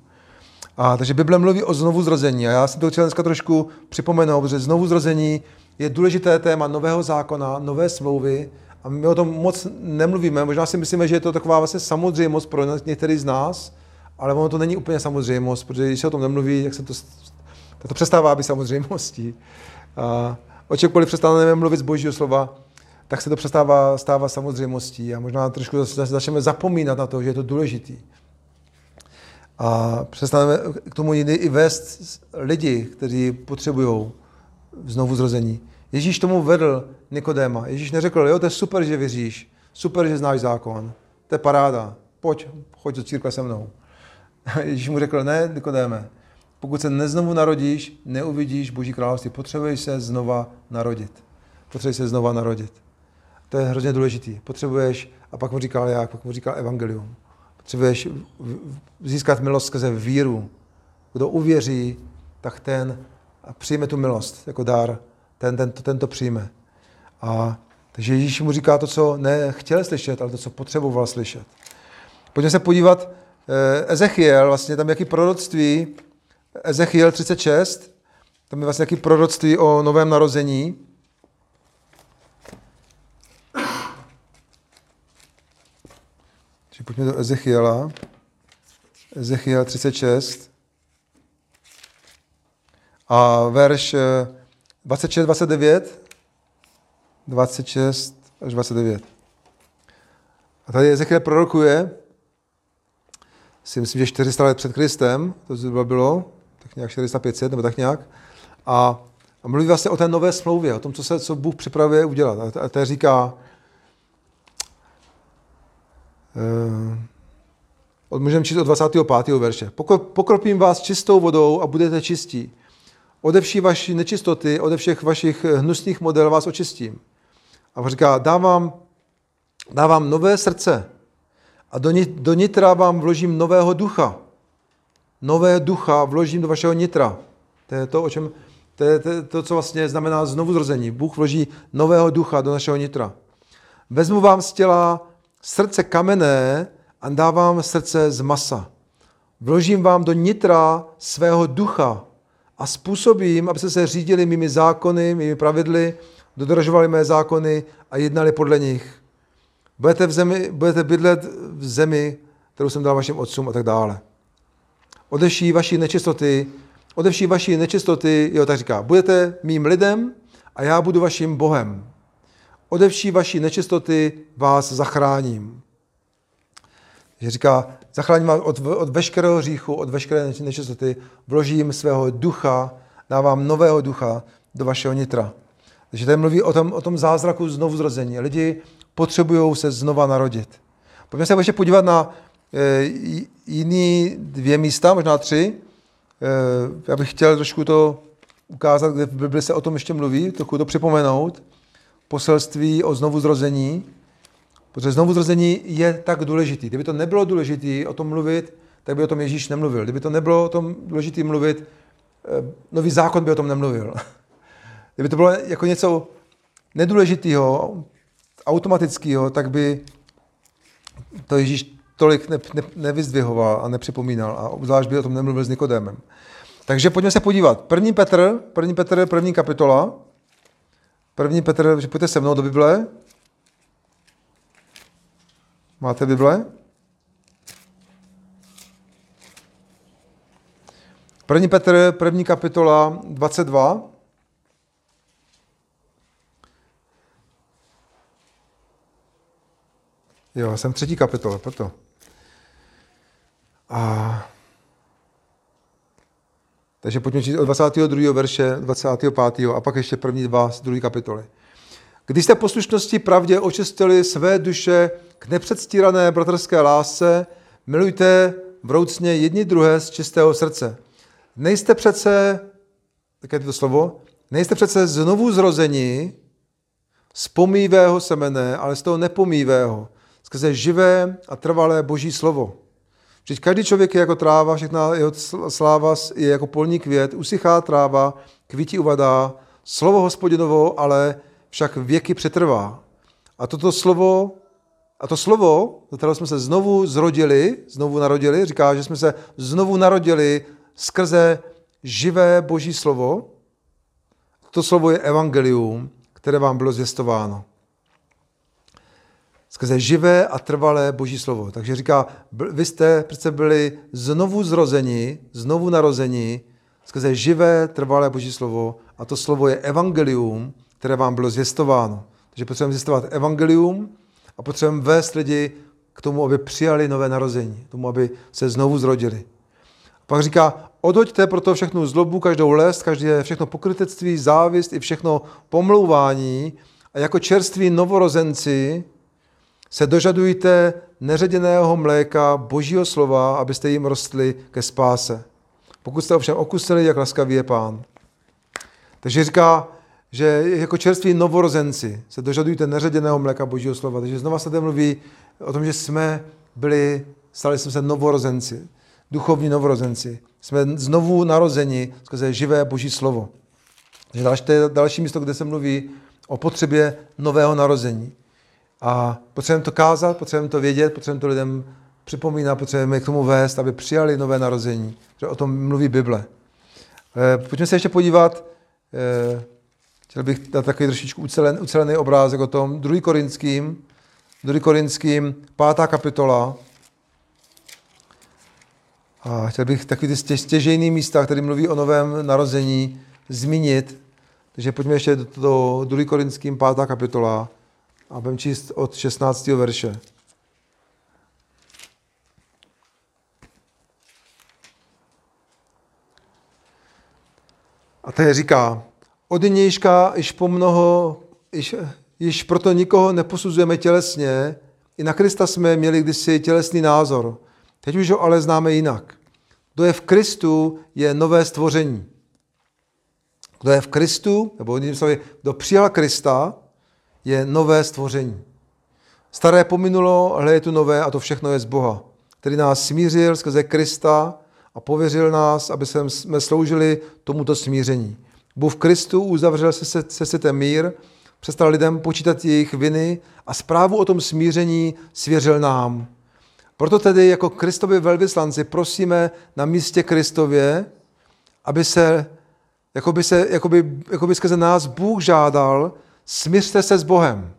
A, takže Bible mluví o znovu zrození. A já jsem to chtěl dneska trošku připomenout, že znovu zrození je důležité téma nového zákona, nové smlouvy. A my o tom moc nemluvíme. Možná si myslíme, že je to taková vlastně samozřejmost pro některý z nás, ale ono to není úplně samozřejmost, protože když se o tom nemluví, jak se to, to přestává být samozřejmostí. A o čemkoliv přestaneme mluvit z božího slova, tak se to přestává stává samozřejmostí a možná trošku začneme zapomínat na to, že je to důležitý. A přestaneme k tomu i vést lidi, kteří potřebují znovu zrození. Ježíš tomu vedl Nikodéma. Ježíš neřekl, jo, to je super, že věříš, super, že znáš zákon, to je paráda, pojď, choď do církve se mnou. Ježíš mu řekl, ne, Nikodéme, pokud se neznovu narodíš, neuvidíš Boží království. Potřebuješ se znova narodit. Potřebuješ se znova narodit. To je hrozně důležitý. Potřebuješ, a pak mu říkal jak, pak mu říkal evangelium. Potřebuješ získat milost skrze víru. Kdo uvěří, tak ten přijme tu milost jako dár. Ten, ten, ten to přijme. A takže Ježíš mu říká to, co nechtěl slyšet, ale to, co potřeboval slyšet. Pojďme se podívat, Eh, Ezechiel, vlastně tam jaký proroctví, Ezechiel 36, tam je vlastně jaký proroctví o novém narození. Takže pojďme do Ezechiela. Ezechiel 36. A verš 26, 29. 26 až 29. A tady Ezechiel prorokuje, si myslím, že 400 let před Kristem, to zhruba bylo, tak nějak 400, 500 nebo tak nějak. A, a mluví vlastně o té nové smlouvě, o tom, co, se, co Bůh připravuje udělat. A to říká, uh, můžeme číst od 25. verše. Pokropím vás čistou vodou a budete čistí. Ode vší vaší nečistoty, ode všech vašich hnusných model vás očistím. A říká, dávám, dávám nové srdce a do nitra vám vložím nového ducha. Nové ducha vložím do vašeho nitra. To je to, o čem, to je to, co vlastně znamená znovu zrození. Bůh vloží nového ducha do našeho nitra. Vezmu vám z těla srdce kamenné a dávám srdce z masa. Vložím vám do nitra svého ducha a způsobím, abyste se řídili mými zákony, mými pravidly, dodržovali mé zákony a jednali podle nich. Budete, v zemi, budete bydlet v zemi, kterou jsem dal vašim otcům a tak dále. Odevší vaší nečistoty, odevší vaší nečistoty, jo, tak říká, budete mým lidem a já budu vaším Bohem. Odevší vaší nečistoty vás zachráním. Že říká, zachráním vás od, od veškerého hříchu, od veškeré nečistoty, vložím svého ducha, dávám nového ducha do vašeho nitra. Takže tady mluví o tom, o tom zázraku znovu zrození. Lidi potřebují se znova narodit. Pojďme se ještě podívat na e, jiný dvě místa, možná tři. E, já bych chtěl trošku to ukázat, kde Bibli se o tom ještě mluví, trochu to připomenout. Poselství o znovu zrození. Protože znovu zrození je tak důležitý. Kdyby to nebylo důležité o tom mluvit, tak by o tom Ježíš nemluvil. Kdyby to nebylo o tom důležité mluvit, eh, nový zákon by o tom nemluvil. Kdyby to bylo jako něco nedůležitého, automatického, tak by to Ježíš tolik ne, ne, nevyzdvihoval a nepřipomínal a obzvlášť by o tom nemluvil s Nikodémem. Takže pojďme se podívat. První Petr, první Petr, první kapitola. První Petr, že pojďte se mnou do Bible. Máte Bible? První Petr, první kapitola, 22. Jo, jsem třetí kapitola, proto. A... Takže pojďme číst od 22. verše 25. a pak ještě první dva z druhé kapitoly. Když jste poslušnosti pravdě očistili své duše k nepředstírané bratrské lásce, milujte vroucně jedni druhé z čistého srdce. Nejste přece, také to slovo, nejste přece znovu zrození z pomývého semene, ale z toho nepomývého, skrze živé a trvalé boží slovo. Vždyť každý člověk je jako tráva, všechna jeho sláva je jako polní květ, usychá tráva, kvítí uvadá, slovo hospodinovo ale však věky přetrvá. A toto slovo, a to slovo, do kterého jsme se znovu zrodili, znovu narodili, říká, že jsme se znovu narodili skrze živé boží slovo. To slovo je evangelium, které vám bylo zvěstováno. Skrze živé a trvalé boží slovo. Takže říká, vy jste přece byli znovu zrozeni, znovu narozeni, skrze živé, trvalé boží slovo. A to slovo je evangelium, které vám bylo zvěstováno. Takže potřebujeme zvěstovat evangelium a potřebujeme vést lidi k tomu, aby přijali nové narození, k tomu, aby se znovu zrodili. Pak říká, odhoďte proto všechnu zlobu, každou lest, každé všechno pokrytectví, závist i všechno pomlouvání a jako čerství novorozenci se dožadujte neředěného mléka božího slova, abyste jim rostli ke spáse. Pokud jste ovšem okusili, jak laskavý je pán. Takže říká, že jako čerství novorozenci se dožadujte neředěného mléka božího slova. Takže znova se tam mluví o tom, že jsme byli, stali jsme se novorozenci duchovní novorozenci. Jsme znovu narozeni skrze živé boží slovo. Takže další, další místo, kde se mluví o potřebě nového narození. A potřebujeme to kázat, potřebujeme to vědět, potřebujeme to lidem připomínat, potřebujeme k tomu vést, aby přijali nové narození. Že o tom mluví Bible. Eh, pojďme se ještě podívat, eh, chtěl bych dát takový trošičku ucelen, ucelený obrázek o tom, 2. Korinským, 2. Korinským, 5. kapitola, a chtěl bych takový ty stěžejný místa, které mluví o novém narození, zmínit. Takže pojďme ještě do, do 2. Korinským 5. kapitola a budeme číst od 16. verše. A tady říká, od nějška již po mnoho, již, již proto nikoho neposuzujeme tělesně, i na Krista jsme měli kdysi tělesný názor, Teď už ho ale známe jinak. Kdo je v Kristu, je nové stvoření. Kdo je v Kristu, nebo jinými slovy, kdo přijal Krista, je nové stvoření. Staré pominulo, ale je tu nové a to všechno je z Boha, který nás smířil skrze Krista a pověřil nás, aby jsme sloužili tomuto smíření. Bůh v Kristu uzavřel se, se, se světem mír, přestal lidem počítat jejich viny a zprávu o tom smíření svěřil nám. Proto tedy jako Kristovi velvyslanci prosíme na místě Kristově, aby se, jakoby se, jakoby, jakoby skrze nás Bůh žádal, smířte se s Bohem.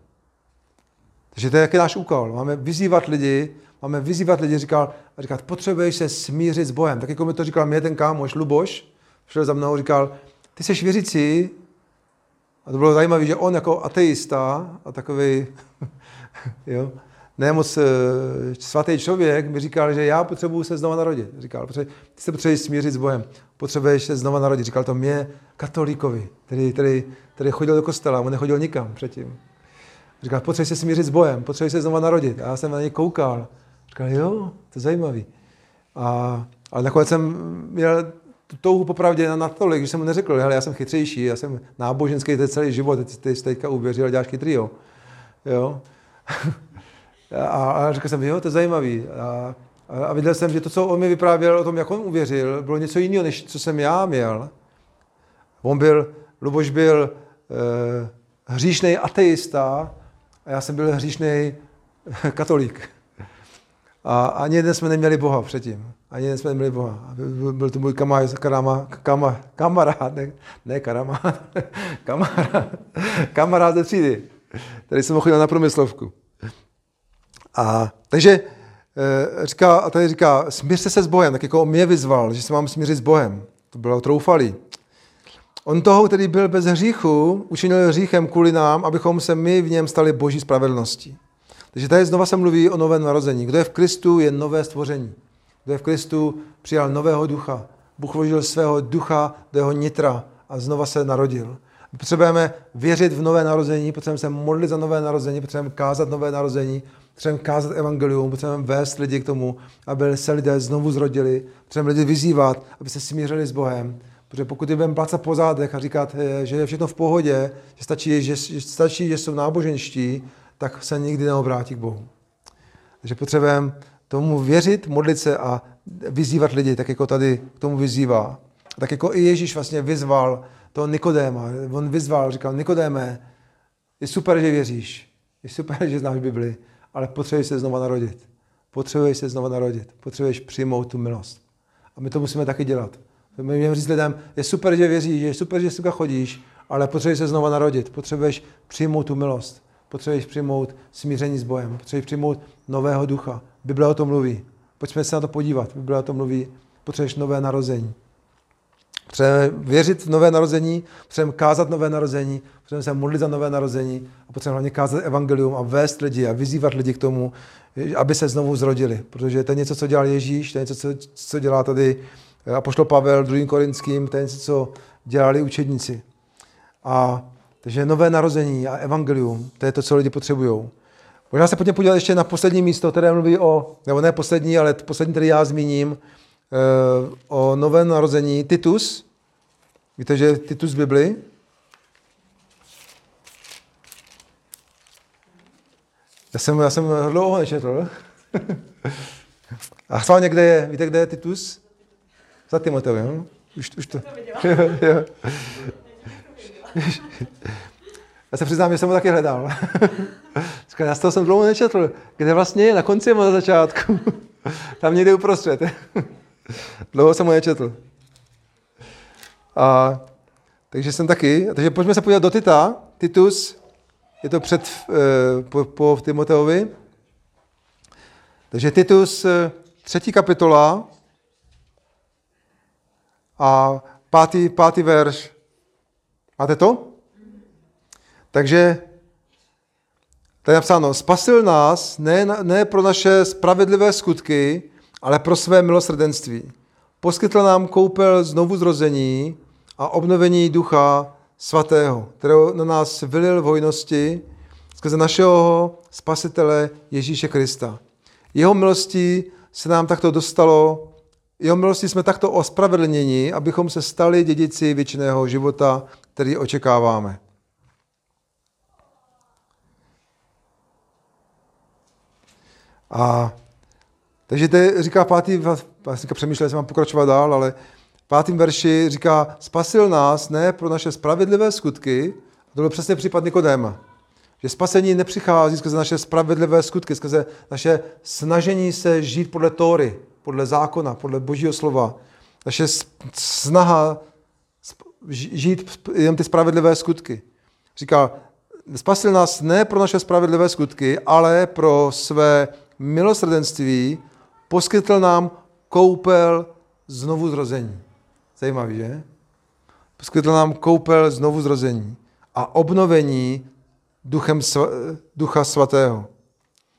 Takže to je jaký náš úkol. Máme vyzývat lidi, máme vyzývat lidi, říkal, říkat, potřebuješ se smířit s Bohem. Tak jako mi to říkal mě ten kámoš Luboš, šel za mnou, říkal, ty jsi věřící, a to bylo zajímavé, že on jako ateista a takový, jo, ne moc eh, svatý člověk mi říkal, že já potřebuji se znova narodit. Říkal, ty se potřebuješ smířit s Bohem, potřebuješ se znova narodit. Říkal to mě, katolíkovi, který, který, který chodil do kostela, on nechodil nikam předtím. Říkal, potřebuješ se smířit s bojem, potřebuješ se znova narodit. A já jsem na něj koukal. Říkal, jo, to je zajímavý. A, ale nakonec jsem měl tu touhu popravdě na natolik, že jsem mu neřekl, hele, já jsem chytřejší, já jsem náboženský teď celý život, teď ty jsi teďka uvěřil děláš chytrýho. Jo? a, a řekl jsem, jo, to je zajímavý. A, a viděl jsem, že to, co on mi vyprávěl o tom, jak on uvěřil, bylo něco jiného, než co jsem já měl. On byl, Luboš byl eh, hříšný ateista a já jsem byl hříšný katolík. A ani jeden jsme neměli Boha předtím. Ani jeden jsme neměli Boha. Byl, to můj karama, kama, kamarád, ne, ne karama, kamarád, kamarád ze třídy, který jsem chodil na promyslovku. A takže e, říká, a tady říká, smířte se s Bohem, tak jako on mě vyzval, že se mám smířit s Bohem. To bylo troufalý. On toho, který byl bez hříchu, učinil hříchem kvůli nám, abychom se my v něm stali boží spravedlností. Takže tady znova se mluví o novém narození. Kdo je v Kristu, je nové stvoření. Kdo je v Kristu, přijal nového ducha. Bůh vložil svého ducha do jeho nitra a znova se narodil. Potřebujeme věřit v nové narození, potřebujeme se modlit za nové narození, potřebujeme kázat nové narození, potřebujeme kázat evangelium, potřebujeme vést lidi k tomu, aby se lidé znovu zrodili, potřebujeme lidi vyzývat, aby se smířili s Bohem, Protože pokud je budeme placat po zádech a říkat, že je všechno v pohodě, že stačí, že, že stačí, že jsou náboženští, tak se nikdy neobrátí k Bohu. Takže potřebujeme tomu věřit, modlit se a vyzývat lidi, tak jako tady k tomu vyzývá. Tak jako i Ježíš vlastně vyzval toho Nikodéma. On vyzval, říkal, Nikodéme, je super, že věříš, je super, že znáš Bibli, ale potřebuješ se znova narodit. Potřebuješ se znova narodit. Potřebuješ přijmout tu milost. A my to musíme taky dělat. My můžeme říct lidem, je super, že věříš, je super, že si chodíš, ale potřebuješ se znova narodit. Potřebuješ přijmout tu milost. Potřebuješ přijmout smíření s Bohem. Potřebuješ přijmout nového ducha. Bible o tom mluví. Pojďme se na to podívat. Bible o tom mluví. Potřebuješ nové narození. Potřebujeme věřit v nové narození, potřebujeme kázat nové narození, potřebujeme se modlit za nové narození a potřebujeme hlavně kázat evangelium a vést lidi a vyzývat lidi k tomu, aby se znovu zrodili. Protože to je něco, co dělal Ježíš, to je něco, co, co dělá tady a pošlo Pavel 2. Korinským, to je něco, co dělali učedníci. A takže nové narození a evangelium, to je to, co lidi potřebují. Možná se pojďme podívat ještě na poslední místo, které mluví o, nebo ne poslední, ale poslední, který já zmíním, eh, o novém narození. Titus. Víte, že Titus Bibli? Já jsem, já jsem dlouho nečetl. A schválně, kde je? Víte, kde je Titus? Za Timoteem. Už, už to. Já se přiznám, že jsem ho taky hledal. Říkal, já z toho jsem dlouho nečetl. Kde vlastně je? Na konci nebo na začátku? Tam někde uprostřed. Dlouho jsem ho nečetl. A, takže jsem taky. Takže pojďme se podívat do Tita. Titus, je to před, eh, po, po Timoteovi. Takže Titus, eh, třetí kapitola, a pátý, pátý verš. Máte to? Takže tady je napsáno, spasil nás ne, ne pro naše spravedlivé skutky, ale pro své milosrdenství. Poskytl nám koupel znovu zrození a obnovení ducha svatého, kterého na nás vylil v hojnosti skrze našeho spasitele Ježíše Krista. Jeho milostí se nám takto dostalo jeho milosti jsme takto ospravedlněni, abychom se stali dědici věčného života, který očekáváme. A takže to říká pátý, vlastně přemýšlel jsem, mám pokračovat dál, ale v pátým verši říká, spasil nás ne pro naše spravedlivé skutky, a to byl přesně případ Nikodéma, že spasení nepřichází skrze naše spravedlivé skutky, skrze naše snažení se žít podle Tóry, podle zákona, podle božího slova. Naše snaha žít jen ty spravedlivé skutky. Říká, spasil nás ne pro naše spravedlivé skutky, ale pro své milosrdenství poskytl nám koupel znovu zrození. Zajímavý, že? Poskytl nám koupel znovu zrození a obnovení duchem ducha svatého,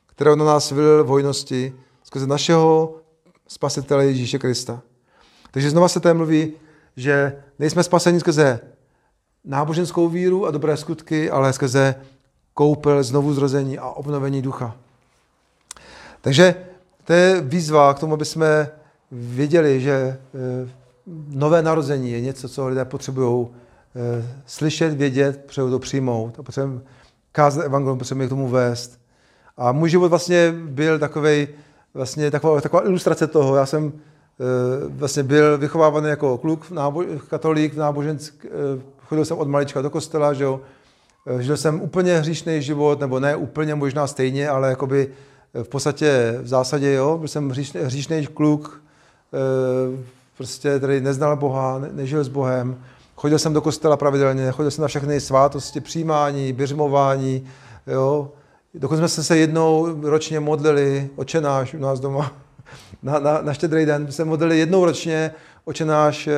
kterého na nás vylil v hojnosti skrze našeho spasitele Ježíše Krista. Takže znova se tady mluví, že nejsme spaseni skrze náboženskou víru a dobré skutky, ale skrze koupel, znovu zrození a obnovení ducha. Takže to je výzva k tomu, aby jsme věděli, že eh, nové narození je něco, co lidé potřebují eh, slyšet, vědět, potřebují to přijmout a potřebují kázat evangelium, potřebují k tomu vést. A můj život vlastně byl takovej, vlastně taková, taková ilustrace toho. Já jsem eh, vlastně byl vychovávaný jako kluk, nábo, katolík, náboženský, chodil jsem od malička do kostela, že jo. Žil jsem úplně hříšný život, nebo ne úplně, možná stejně, ale jakoby v podstatě v zásadě, jo, byl jsem hříšný, kluk, eh, prostě tady neznal Boha, ne, nežil s Bohem, chodil jsem do kostela pravidelně, chodil jsem na všechny svátosti, přijímání, běžmování, jo. Dokonce jsme se jednou ročně modlili, očenáš u nás doma, na, na, na štědrý den, jsme se modlili jednou ročně, očenáš, eh,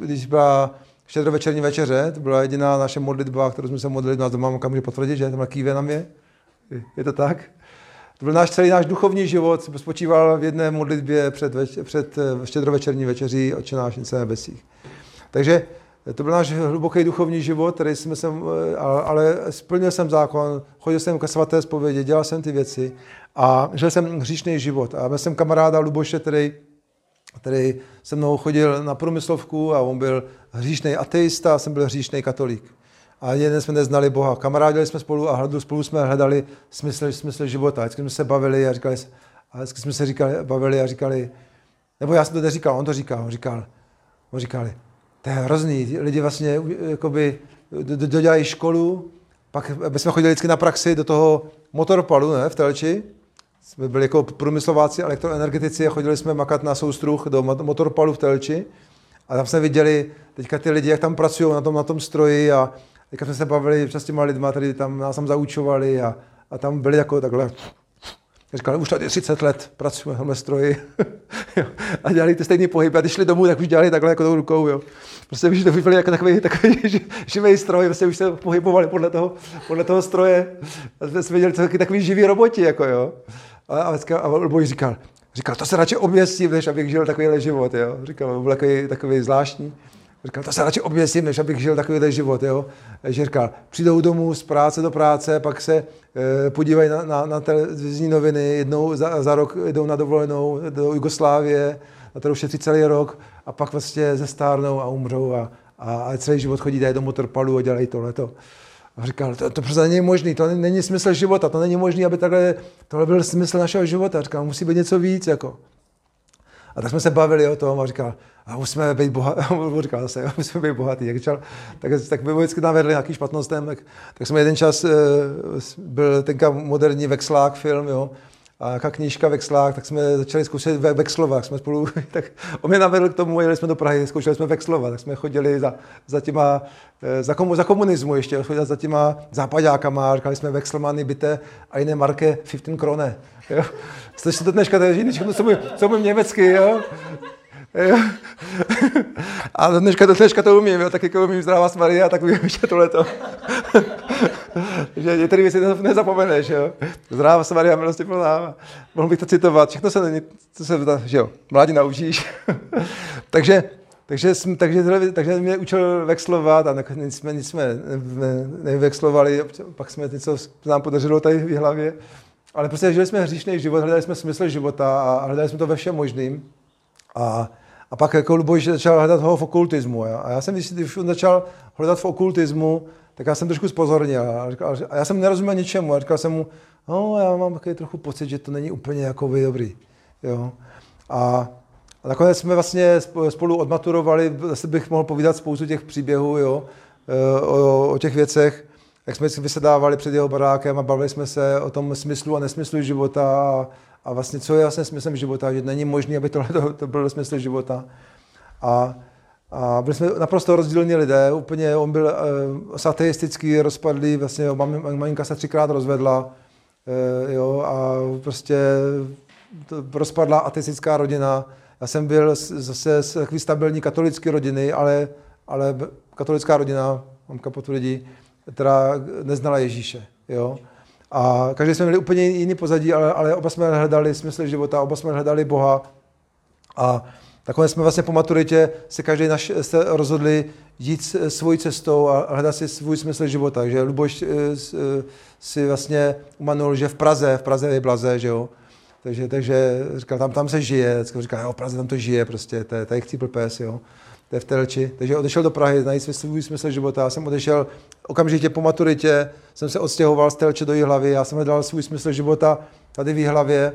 když byla štědrovečerní večeře, to byla jediná naše modlitba, kterou jsme se modlili, nás doma, kam může potvrdit, že tam kýve nám je. Je to tak? To byl náš celý náš duchovní život, spočíval v jedné modlitbě před, več, před eh, štědrovečerní večeří Otče na nebesích. Takže to byl náš hluboký duchovní život, který jsme sem, eh, ale splnil jsem zákon, chodil jsem ke svaté zpovědi, dělal jsem ty věci a žil jsem hříšný život. A měl jsem kamaráda Luboše, který, který se mnou chodil na průmyslovku a on byl hříšný ateista a jsem byl hříšný katolík a jeden jsme neznali Boha. Kamarádili jsme spolu a spolu jsme hledali smysl, smysl života. Vždycky jsme se bavili a říkali, a vždycky jsme se říkali, bavili a říkali, nebo já jsem to neříkal, on to říkal, on říkal, on říkali, to je hrozný, lidi vlastně jakoby dodělají školu, pak my jsme chodili vždycky na praxi do toho motorpalu, ne, v Telči, jsme byli jako průmyslováci, elektroenergetici a chodili jsme makat na soustruh do motorpalu v Telči a tam jsme viděli teďka ty lidi, jak tam pracují na tom, na tom stroji a Teďka jsme se bavili s těma lidma, kteří tam nás tam zaučovali a, a tam byli jako takhle Říkali, už tady 30 let pracujeme v stroji a dělali ty stejný pohyb a když šli domů, tak už dělali takhle jako tou rukou. Jo. Prostě už to vypadali jako takový, takový živý stroj, prostě už se pohybovali podle toho, podle toho stroje. A jsme viděli takový, takový živý roboti. Jako, jo. A, a, a Luboj říkal, říkal, to se radši oběsím, než abych žil takovýhle život. Jo. Říkal, byl takový, takový zvláštní. Říkal, to se radši oběsím, než abych žil takový život. Jo? Že říkal, přijdou domů z práce do práce, pak se e, podívají na, na, na televizní noviny, jednou za, za rok jdou na dovolenou do Jugoslávie, na kterou šetří celý rok a pak vlastně zestárnou a umřou a, a, a celý život chodí do motorpalu a dělají tohleto. A říkal, to, to přece není možný, to není smysl života, to není možný, aby takhle, tohle byl smysl našeho života. Říkal, musí být něco víc. Jako. A tak jsme se bavili o tom a říkal, a musíme být bohatí, říkal zase, musíme být bohatí. Jak říkal, tak, tak by vždycky nám vedli nějaký špatnostem, tak, tak jsme jeden čas, eh, byl tenka moderní vexlák film, jo, a jaká knížka Vexlák, tak jsme začali zkoušet ve vexlovat. Jsme spolu, tak on mě navedl k tomu, jeli jsme do Prahy, zkoušeli jsme vexlovat, tak jsme chodili za, za těma, eh, za, komu, za komunismu ještě, chodili za těma západákama, říkali jsme vexlmany, bite a jiné marke 15 krone. Slyšíte dneška, to je jiný, co mluvím, co mluvím německy, jo. A do dneška, do dneška to umím, jo, tak jako umím zdravá Maria, tak umím ještě tohleto. že některé věci nezapomeneš, jo. Zdravá Maria, milosti plná. Mohl bych to citovat, všechno se, není, co se, že jo, mládí naučíš. takže, takže, jsme, takže, takže mě učil vexlovat a nakonec jsme nic jsme nevexlovali, pak jsme něco nám podařilo tady v hlavě. Ale prostě žili jsme hříšný život, hledali jsme smysl života a hledali jsme to ve všem možným. A a pak jako Luboš začal hledat ho v okultismu. Ja? A já jsem, když on začal hledat v okultismu, tak já jsem trošku spozornil. A, říkal, a já jsem nerozuměl ničemu. A říkal jsem mu, no, já mám takový trochu pocit, že to není úplně jako dobrý. Jo? A, a nakonec jsme vlastně spolu odmaturovali, zase bych mohl povídat spoustu těch příběhů jo? E, o, o těch věcech, jak jsme vysedávali před jeho barákem a bavili jsme se o tom smyslu a nesmyslu života a, a vlastně co je vlastně smyslem života, že není možné, aby tohle to, to byl smysl života. A, a byli jsme naprosto rozdílní lidé, úplně on byl uh, sateistický, rozpadlý, vlastně mam, maminka se třikrát rozvedla, uh, jo, a prostě to rozpadla ateistická rodina. Já jsem byl zase z takový stabilní katolické rodiny, ale, ale katolická rodina, mamka potvrdí, která neznala Ježíše. Jo. A každý jsme měli úplně jiný pozadí, ale, ale oba jsme hledali smysl života, oba jsme hledali Boha. A, Nakonec jsme vlastně po maturitě se každý naš, se rozhodli jít svojí cestou a hledat si svůj smysl života. Takže Luboš si vlastně umanul, že v Praze, v Praze je blaze, že jo. Takže, takže říkal, tam, tam se žije, říkal, jo, v Praze tam to žije, prostě, to je, to je pes, jo. To je v Telči. Takže odešel do Prahy, najít svůj smysl života. Já jsem odešel okamžitě po maturitě, jsem se odstěhoval z Telče do Jihlavy, já jsem hledal svůj smysl života tady v Jihlavě.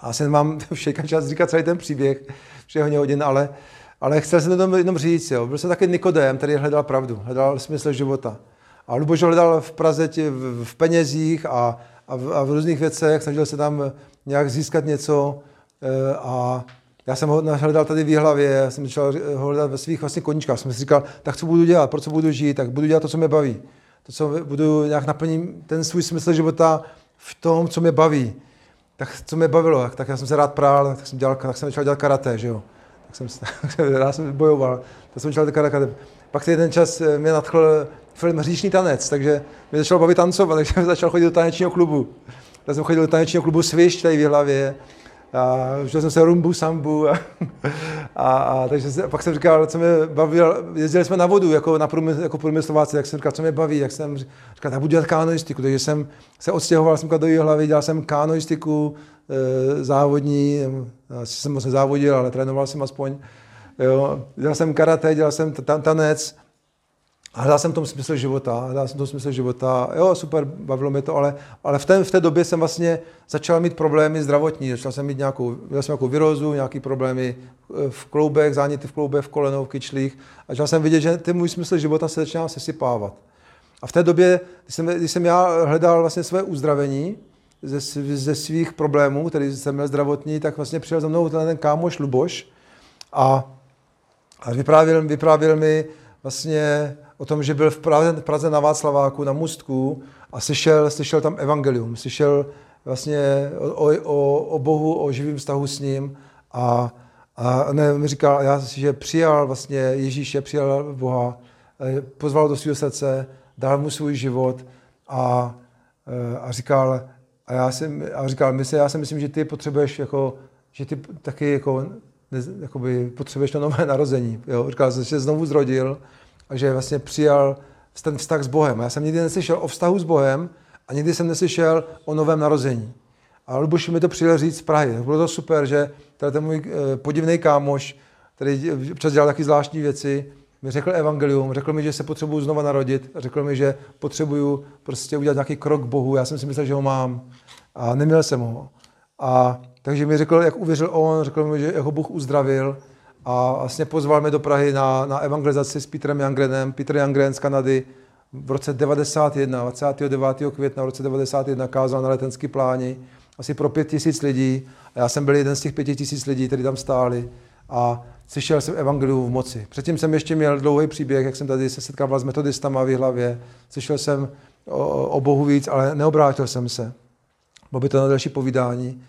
A jsem mám všechny čas říkat celý ten příběh, že hodně hodin, ale, ale chcel jsem to jenom říct, jo. Byl jsem taky Nikodém, který hledal pravdu, hledal smysl života. A Luboš hledal v Praze tě, v, v penězích a, a, v, a v různých věcech, snažil se tam nějak získat něco e, a já jsem ho hledal tady v hlavě, já jsem začal ho hledat ve svých vlastně koníčkách. Jsem si říkal, tak co budu dělat, pro co budu žít, tak budu dělat to, co mě baví. To, co budu nějak naplnit ten svůj smysl života v tom, co mě baví. Tak co mě bavilo, tak, tak já jsem se rád prál, tak jsem, dělal, tak jsem začal dělat karate, že jo. Tak jsem, rád jsem bojoval, tak jsem začal dělat karate. Pak jeden čas eh, mě nadchl film Hříšný tanec, takže mě začal bavit tancovat, takže jsem začal chodit do tanečního klubu. Tak jsem chodil do tanečního klubu Sviš tady v hlavě a užil jsem se rumbu, sambu a, a, a takže se, pak jsem říkal, co mě bavil, jezdili jsme na vodu jako, na průmysl, jako průmyslováci, tak jsem říkal, co mě baví, jak jsem říkal, tak budu dělat kanoistiku, takže jsem se odstěhoval jsem do hlavy, dělal jsem kanoistiku e, závodní, asi jsem moc nezávodil, ale trénoval jsem aspoň, jo, dělal jsem karate, dělal jsem tanec, hledal jsem tom smysl života, hledal jsem tom smysl života, jo, super, bavilo mě to, ale, ale v, té, v té době jsem vlastně začal mít problémy zdravotní, začal jsem mít nějakou, měl jsem nějakou virózu, nějaký problémy eh, v kloubech, záněty v kloubech, v kolenou, v kyčlích. A začal jsem vidět, že ten můj smysl života se začíná sesypávat. A v té době, když jsem, když jsem já hledal vlastně své uzdravení ze, ze svých problémů, který jsem měl zdravotní, tak vlastně přijel za mnou ten kámoš Luboš a, a vyprávěl, vyprávěl mi vlastně o tom, že byl v Praze, v Praze na Václaváku, na Mustku a slyšel, slyšel tam evangelium, slyšel vlastně o, o, o Bohu, o živém vztahu s ním a, a ne, mi říkal, já, že přijal vlastně Ježíše, přijal Boha, eh, pozval do svého srdce, dal mu svůj život a, eh, a říkal, a já jsem, a říkal, my se, já si myslím, že ty potřebuješ jako, že ty taky jako, ne, jakoby potřebuješ to nové narození. Jo? Říkal, že se znovu zrodil, že vlastně přijal ten vztah s Bohem. Já jsem nikdy neslyšel o vztahu s Bohem a nikdy jsem neslyšel o novém narození. A Luboš mi to přijel říct z Prahy. Bylo to super, že tady ten můj eh, podivný kámoš, který občas dělal taky zvláštní věci, mi řekl evangelium, řekl mi, že se potřebuju znova narodit, řekl mi, že potřebuju prostě udělat nějaký krok k Bohu. Já jsem si myslel, že ho mám a neměl jsem ho. A takže mi řekl, jak uvěřil on, řekl mi, že jeho Bůh uzdravil a vlastně pozval mě do Prahy na, na evangelizaci s Petrem Jangrenem. Petr Jangren z Kanady v roce 91, 29. května v roce 91 kázal na letenský pláni asi pro pět tisíc lidí. A já jsem byl jeden z těch pěti tisíc lidí, kteří tam stáli a slyšel jsem evangelium v moci. Předtím jsem ještě měl dlouhý příběh, jak jsem tady se setkával s metodistama v hlavě. Slyšel jsem o, o Bohu víc, ale neobrátil jsem se. Bylo by to na další povídání.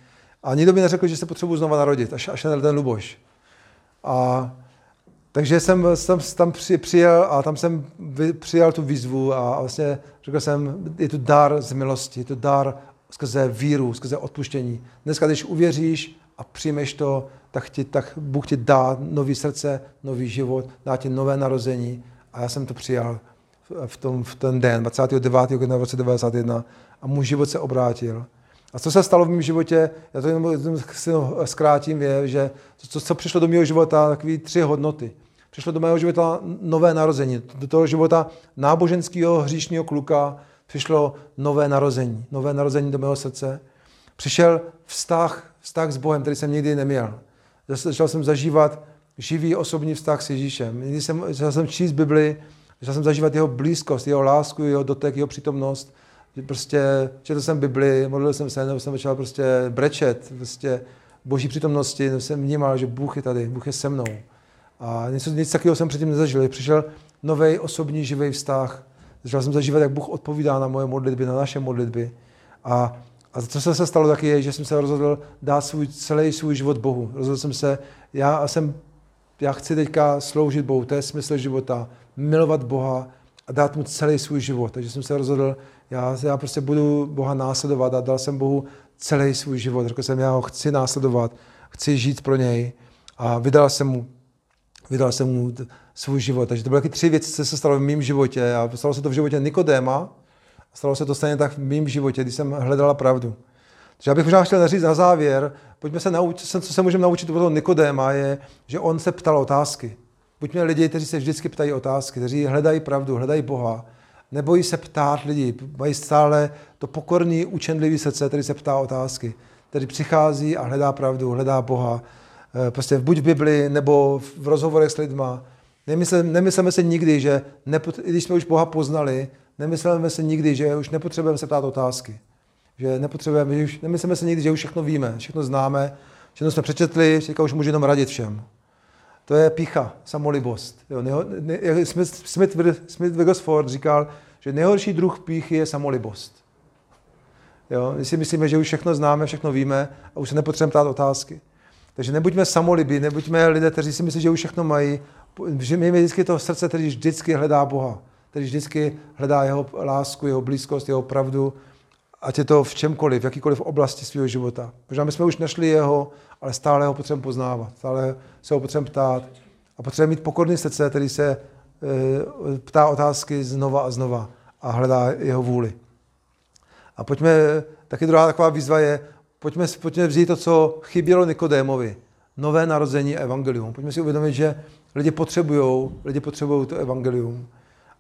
A nikdo mi neřekl, že se potřebuji znova narodit, až, až na ten Luboš. A takže jsem, jsem tam při, přijel a tam jsem přijal tu výzvu a vlastně řekl jsem, je to dar z milosti, je to dar skrze víru, skrze odpuštění. Dneska, když uvěříš a přijmeš to, tak, ti, tak Bůh ti dá nový srdce, nový život, dá ti nové narození. A já jsem to přijal v, tom, v ten den, 29. května 1991 a můj život se obrátil. A co se stalo v mém životě, já to jenom, zkrátím, je, že to, co přišlo do mého života, takové tři hodnoty. Přišlo do mého života nové narození. Do toho života náboženského hříšného kluka přišlo nové narození. Nové narození do mého srdce. Přišel vztah, vztah s Bohem, který jsem nikdy neměl. Začal jsem zažívat živý osobní vztah s Ježíšem. Někdy jsem, začal jsem číst Bibli, začal jsem zažívat jeho blízkost, jeho lásku, jeho dotek, jeho přítomnost prostě četl jsem Bibli, modlil jsem se, nebo jsem začal prostě brečet, prostě boží přítomnosti, jsem vnímal, že Bůh je tady, Bůh je se mnou. A něco, nic takového jsem předtím nezažil. Přišel nový osobní živý vztah. Začal jsem zažívat, jak Bůh odpovídá na moje modlitby, na naše modlitby. A, a co se, se stalo taky je, že jsem se rozhodl dát svůj, celý svůj život Bohu. Rozhodl jsem se, já jsem, já chci teďka sloužit Bohu, to je smysl života, milovat Boha a dát mu celý svůj život. Takže jsem se rozhodl, já, já prostě budu Boha následovat a dal jsem Bohu celý svůj život. Řekl jsem, já ho chci následovat, chci žít pro něj. A, vydal jsem mu, vydal jsem mu svůj život. Takže to byly taky tři věci, co se stalo v mém životě a stalo se to v životě Nikodéma a stalo se to stejně tak v mém životě, když jsem hledala pravdu. Takže já bych možná chtěl říct na závěr, pojďme se naučit, co se můžeme naučit od toho Nikodéma, je, že on se ptal otázky. Buďme lidi, kteří se vždycky ptají otázky, kteří hledají pravdu, hledají Boha. Nebojí se ptát lidi, mají stále to pokorný, učenlivý srdce, který se ptá otázky, který přichází a hledá pravdu, hledá Boha. Eh, prostě buď v Bibli, nebo v rozhovorech s lidma. Nemyslíme, nemyslíme se nikdy, že nepot, když jsme už Boha poznali, nemyslíme se nikdy, že už nepotřebujeme se ptát otázky. Že nepotřebujeme, že už, nemyslíme se nikdy, že už všechno víme, všechno známe, všechno jsme přečetli, teďka už můžeme jenom radit všem. To je pícha, samolibost. Jo, neho, ne, Smith, Smith, Smith Wigglesford říkal, že nejhorší druh píchy je samolibost. Jo, my si myslíme, že už všechno známe, všechno víme a už se nepotřebujeme ptát otázky. Takže nebuďme samolibí, nebuďme lidé, kteří si myslí, že už všechno mají. Že mějme vždycky to srdce, který vždycky hledá Boha, který vždycky hledá jeho lásku, jeho blízkost, jeho pravdu, ať je to v čemkoliv, v jakýkoliv oblasti svého života. Možná my jsme už našli jeho, ale stále ho potřebujeme poznávat, stále se ho potřebujeme ptát a potřebujeme mít pokorný srdce, který se e, ptá otázky znova a znova a hledá jeho vůli. A pojďme, taky druhá taková výzva je, pojďme, pojďme vzít to, co chybělo Nikodémovi, nové narození evangelium. Pojďme si uvědomit, že lidi potřebují, lidi potřebují to evangelium.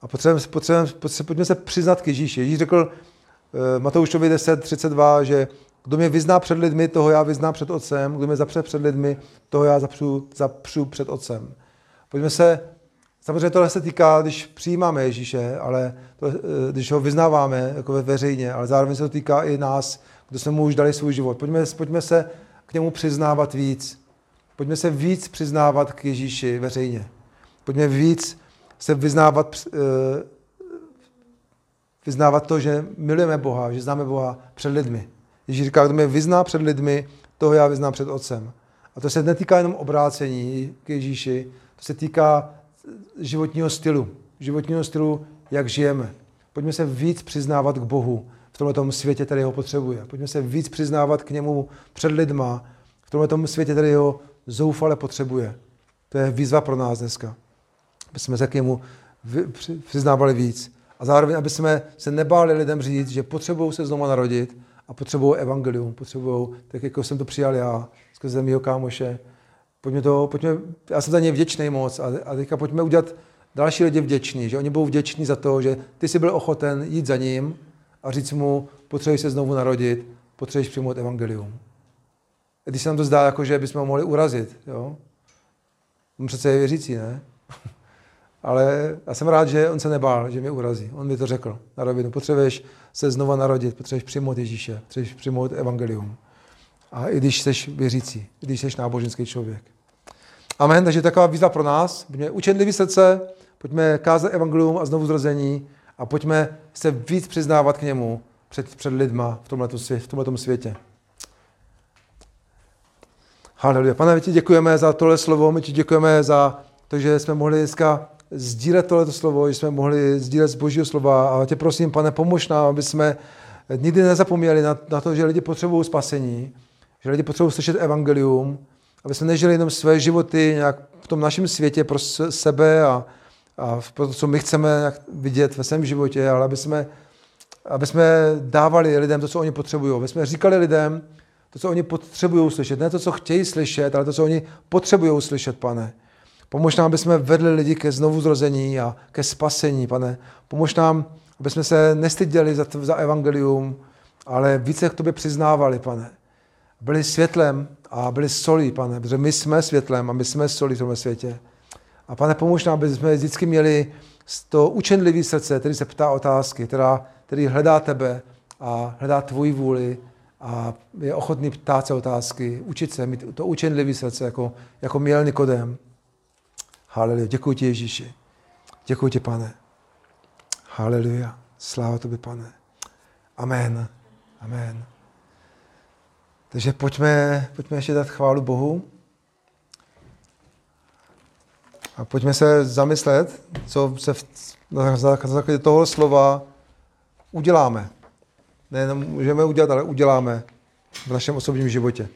A potřebujeme, potřebujeme, potřebujeme, pojďme se přiznat k Ježíši. Ježíš řekl e, Matoušovi 10, 32, že kdo mě vyzná před lidmi, toho já vyznám před otcem. Kdo mě zapře před lidmi, toho já zapřu, zapřu před otcem. Pojďme se, samozřejmě tohle se týká, když přijímáme Ježíše, ale to, eh, když ho vyznáváme jako veřejně, ale zároveň se to týká i nás, kdo jsme mu už dali svůj život. Pojďme, pojďme se k němu přiznávat víc. Pojďme se víc přiznávat k Ježíši veřejně. Pojďme víc se vyznávat, eh, vyznávat to, že milujeme Boha, že známe Boha před lidmi. Ježíš říká, kdo mě vyzná před lidmi, toho já vyznám před Otcem. A to se netýká jenom obrácení k Ježíši, to se týká životního stylu. Životního stylu, jak žijeme. Pojďme se víc přiznávat k Bohu v tomto světě, který ho potřebuje. Pojďme se víc přiznávat k němu před lidma v tomto světě, který ho zoufale potřebuje. To je výzva pro nás dneska. Aby jsme se k němu přiznávali víc. A zároveň, aby jsme se nebáli lidem říct, že potřebují se znovu narodit a potřebují evangelium, potřebují, tak jako jsem to přijal já, skrze mého kámoše. Pojďme to, pojďme, já jsem za ně vděčný moc a, a teďka pojďme udělat další lidi vděční, že oni budou vděční za to, že ty jsi byl ochoten jít za ním a říct mu, potřebuješ se znovu narodit, potřebuješ přijmout evangelium. A když se nám to zdá, jako že bychom ho mohli urazit, jo? On přece je věřící, ne? Ale já jsem rád, že on se nebál, že mě urazí. On mi to řekl na rovinu. Potřebuješ se znova narodit, potřebuješ přijmout Ježíše, potřebuješ přijmout evangelium. A i když jsi věřící, i když jsi náboženský člověk. Amen, takže taková výzva pro nás. Buďme učenliví srdce, pojďme kázat evangelium a znovu zrození a pojďme se víc přiznávat k němu před, před lidma v tomto, svět, v tomto světě. Haleluja. Pane, my ti děkujeme za tohle slovo, my ti děkujeme za to, že jsme mohli dneska sdílet tohleto slovo, že jsme mohli sdílet z božího slova. A tě prosím, pane, pomož nám, aby jsme nikdy nezapomněli na, na to, že lidi potřebují spasení, že lidi potřebují slyšet evangelium, aby jsme nežili jenom své životy nějak v tom našem světě pro sebe a, a pro to, co my chceme vidět ve svém životě, ale aby jsme, aby jsme dávali lidem to, co oni potřebují. Aby jsme říkali lidem to, co oni potřebují slyšet. Ne to, co chtějí slyšet, ale to, co oni potřebují slyšet, pane. Pomož nám, aby jsme vedli lidi ke znovu zrození a ke spasení, pane. Pomož nám, aby jsme se nestyděli za, za evangelium, ale více k tobě přiznávali, pane. Byli světlem a byli solí, pane, protože my jsme světlem a my jsme solí v tomhle světě. A pane, pomož nám, aby jsme vždycky měli to učenlivý srdce, který se ptá otázky, která, který hledá tebe a hledá tvoji vůli a je ochotný ptát se otázky, učit se, mít to učenlivý srdce, jako, jako měl Nikodem. Haleluja. Děkuji ti, Ježíši. Děkuji ti, pane. Haleluja. Sláva tobě, pane. Amen. Amen. Takže pojďme, pojďme ještě dát chválu Bohu. A pojďme se zamyslet, co se v, na základě toho slova uděláme. Nejenom můžeme udělat, ale uděláme v našem osobním životě.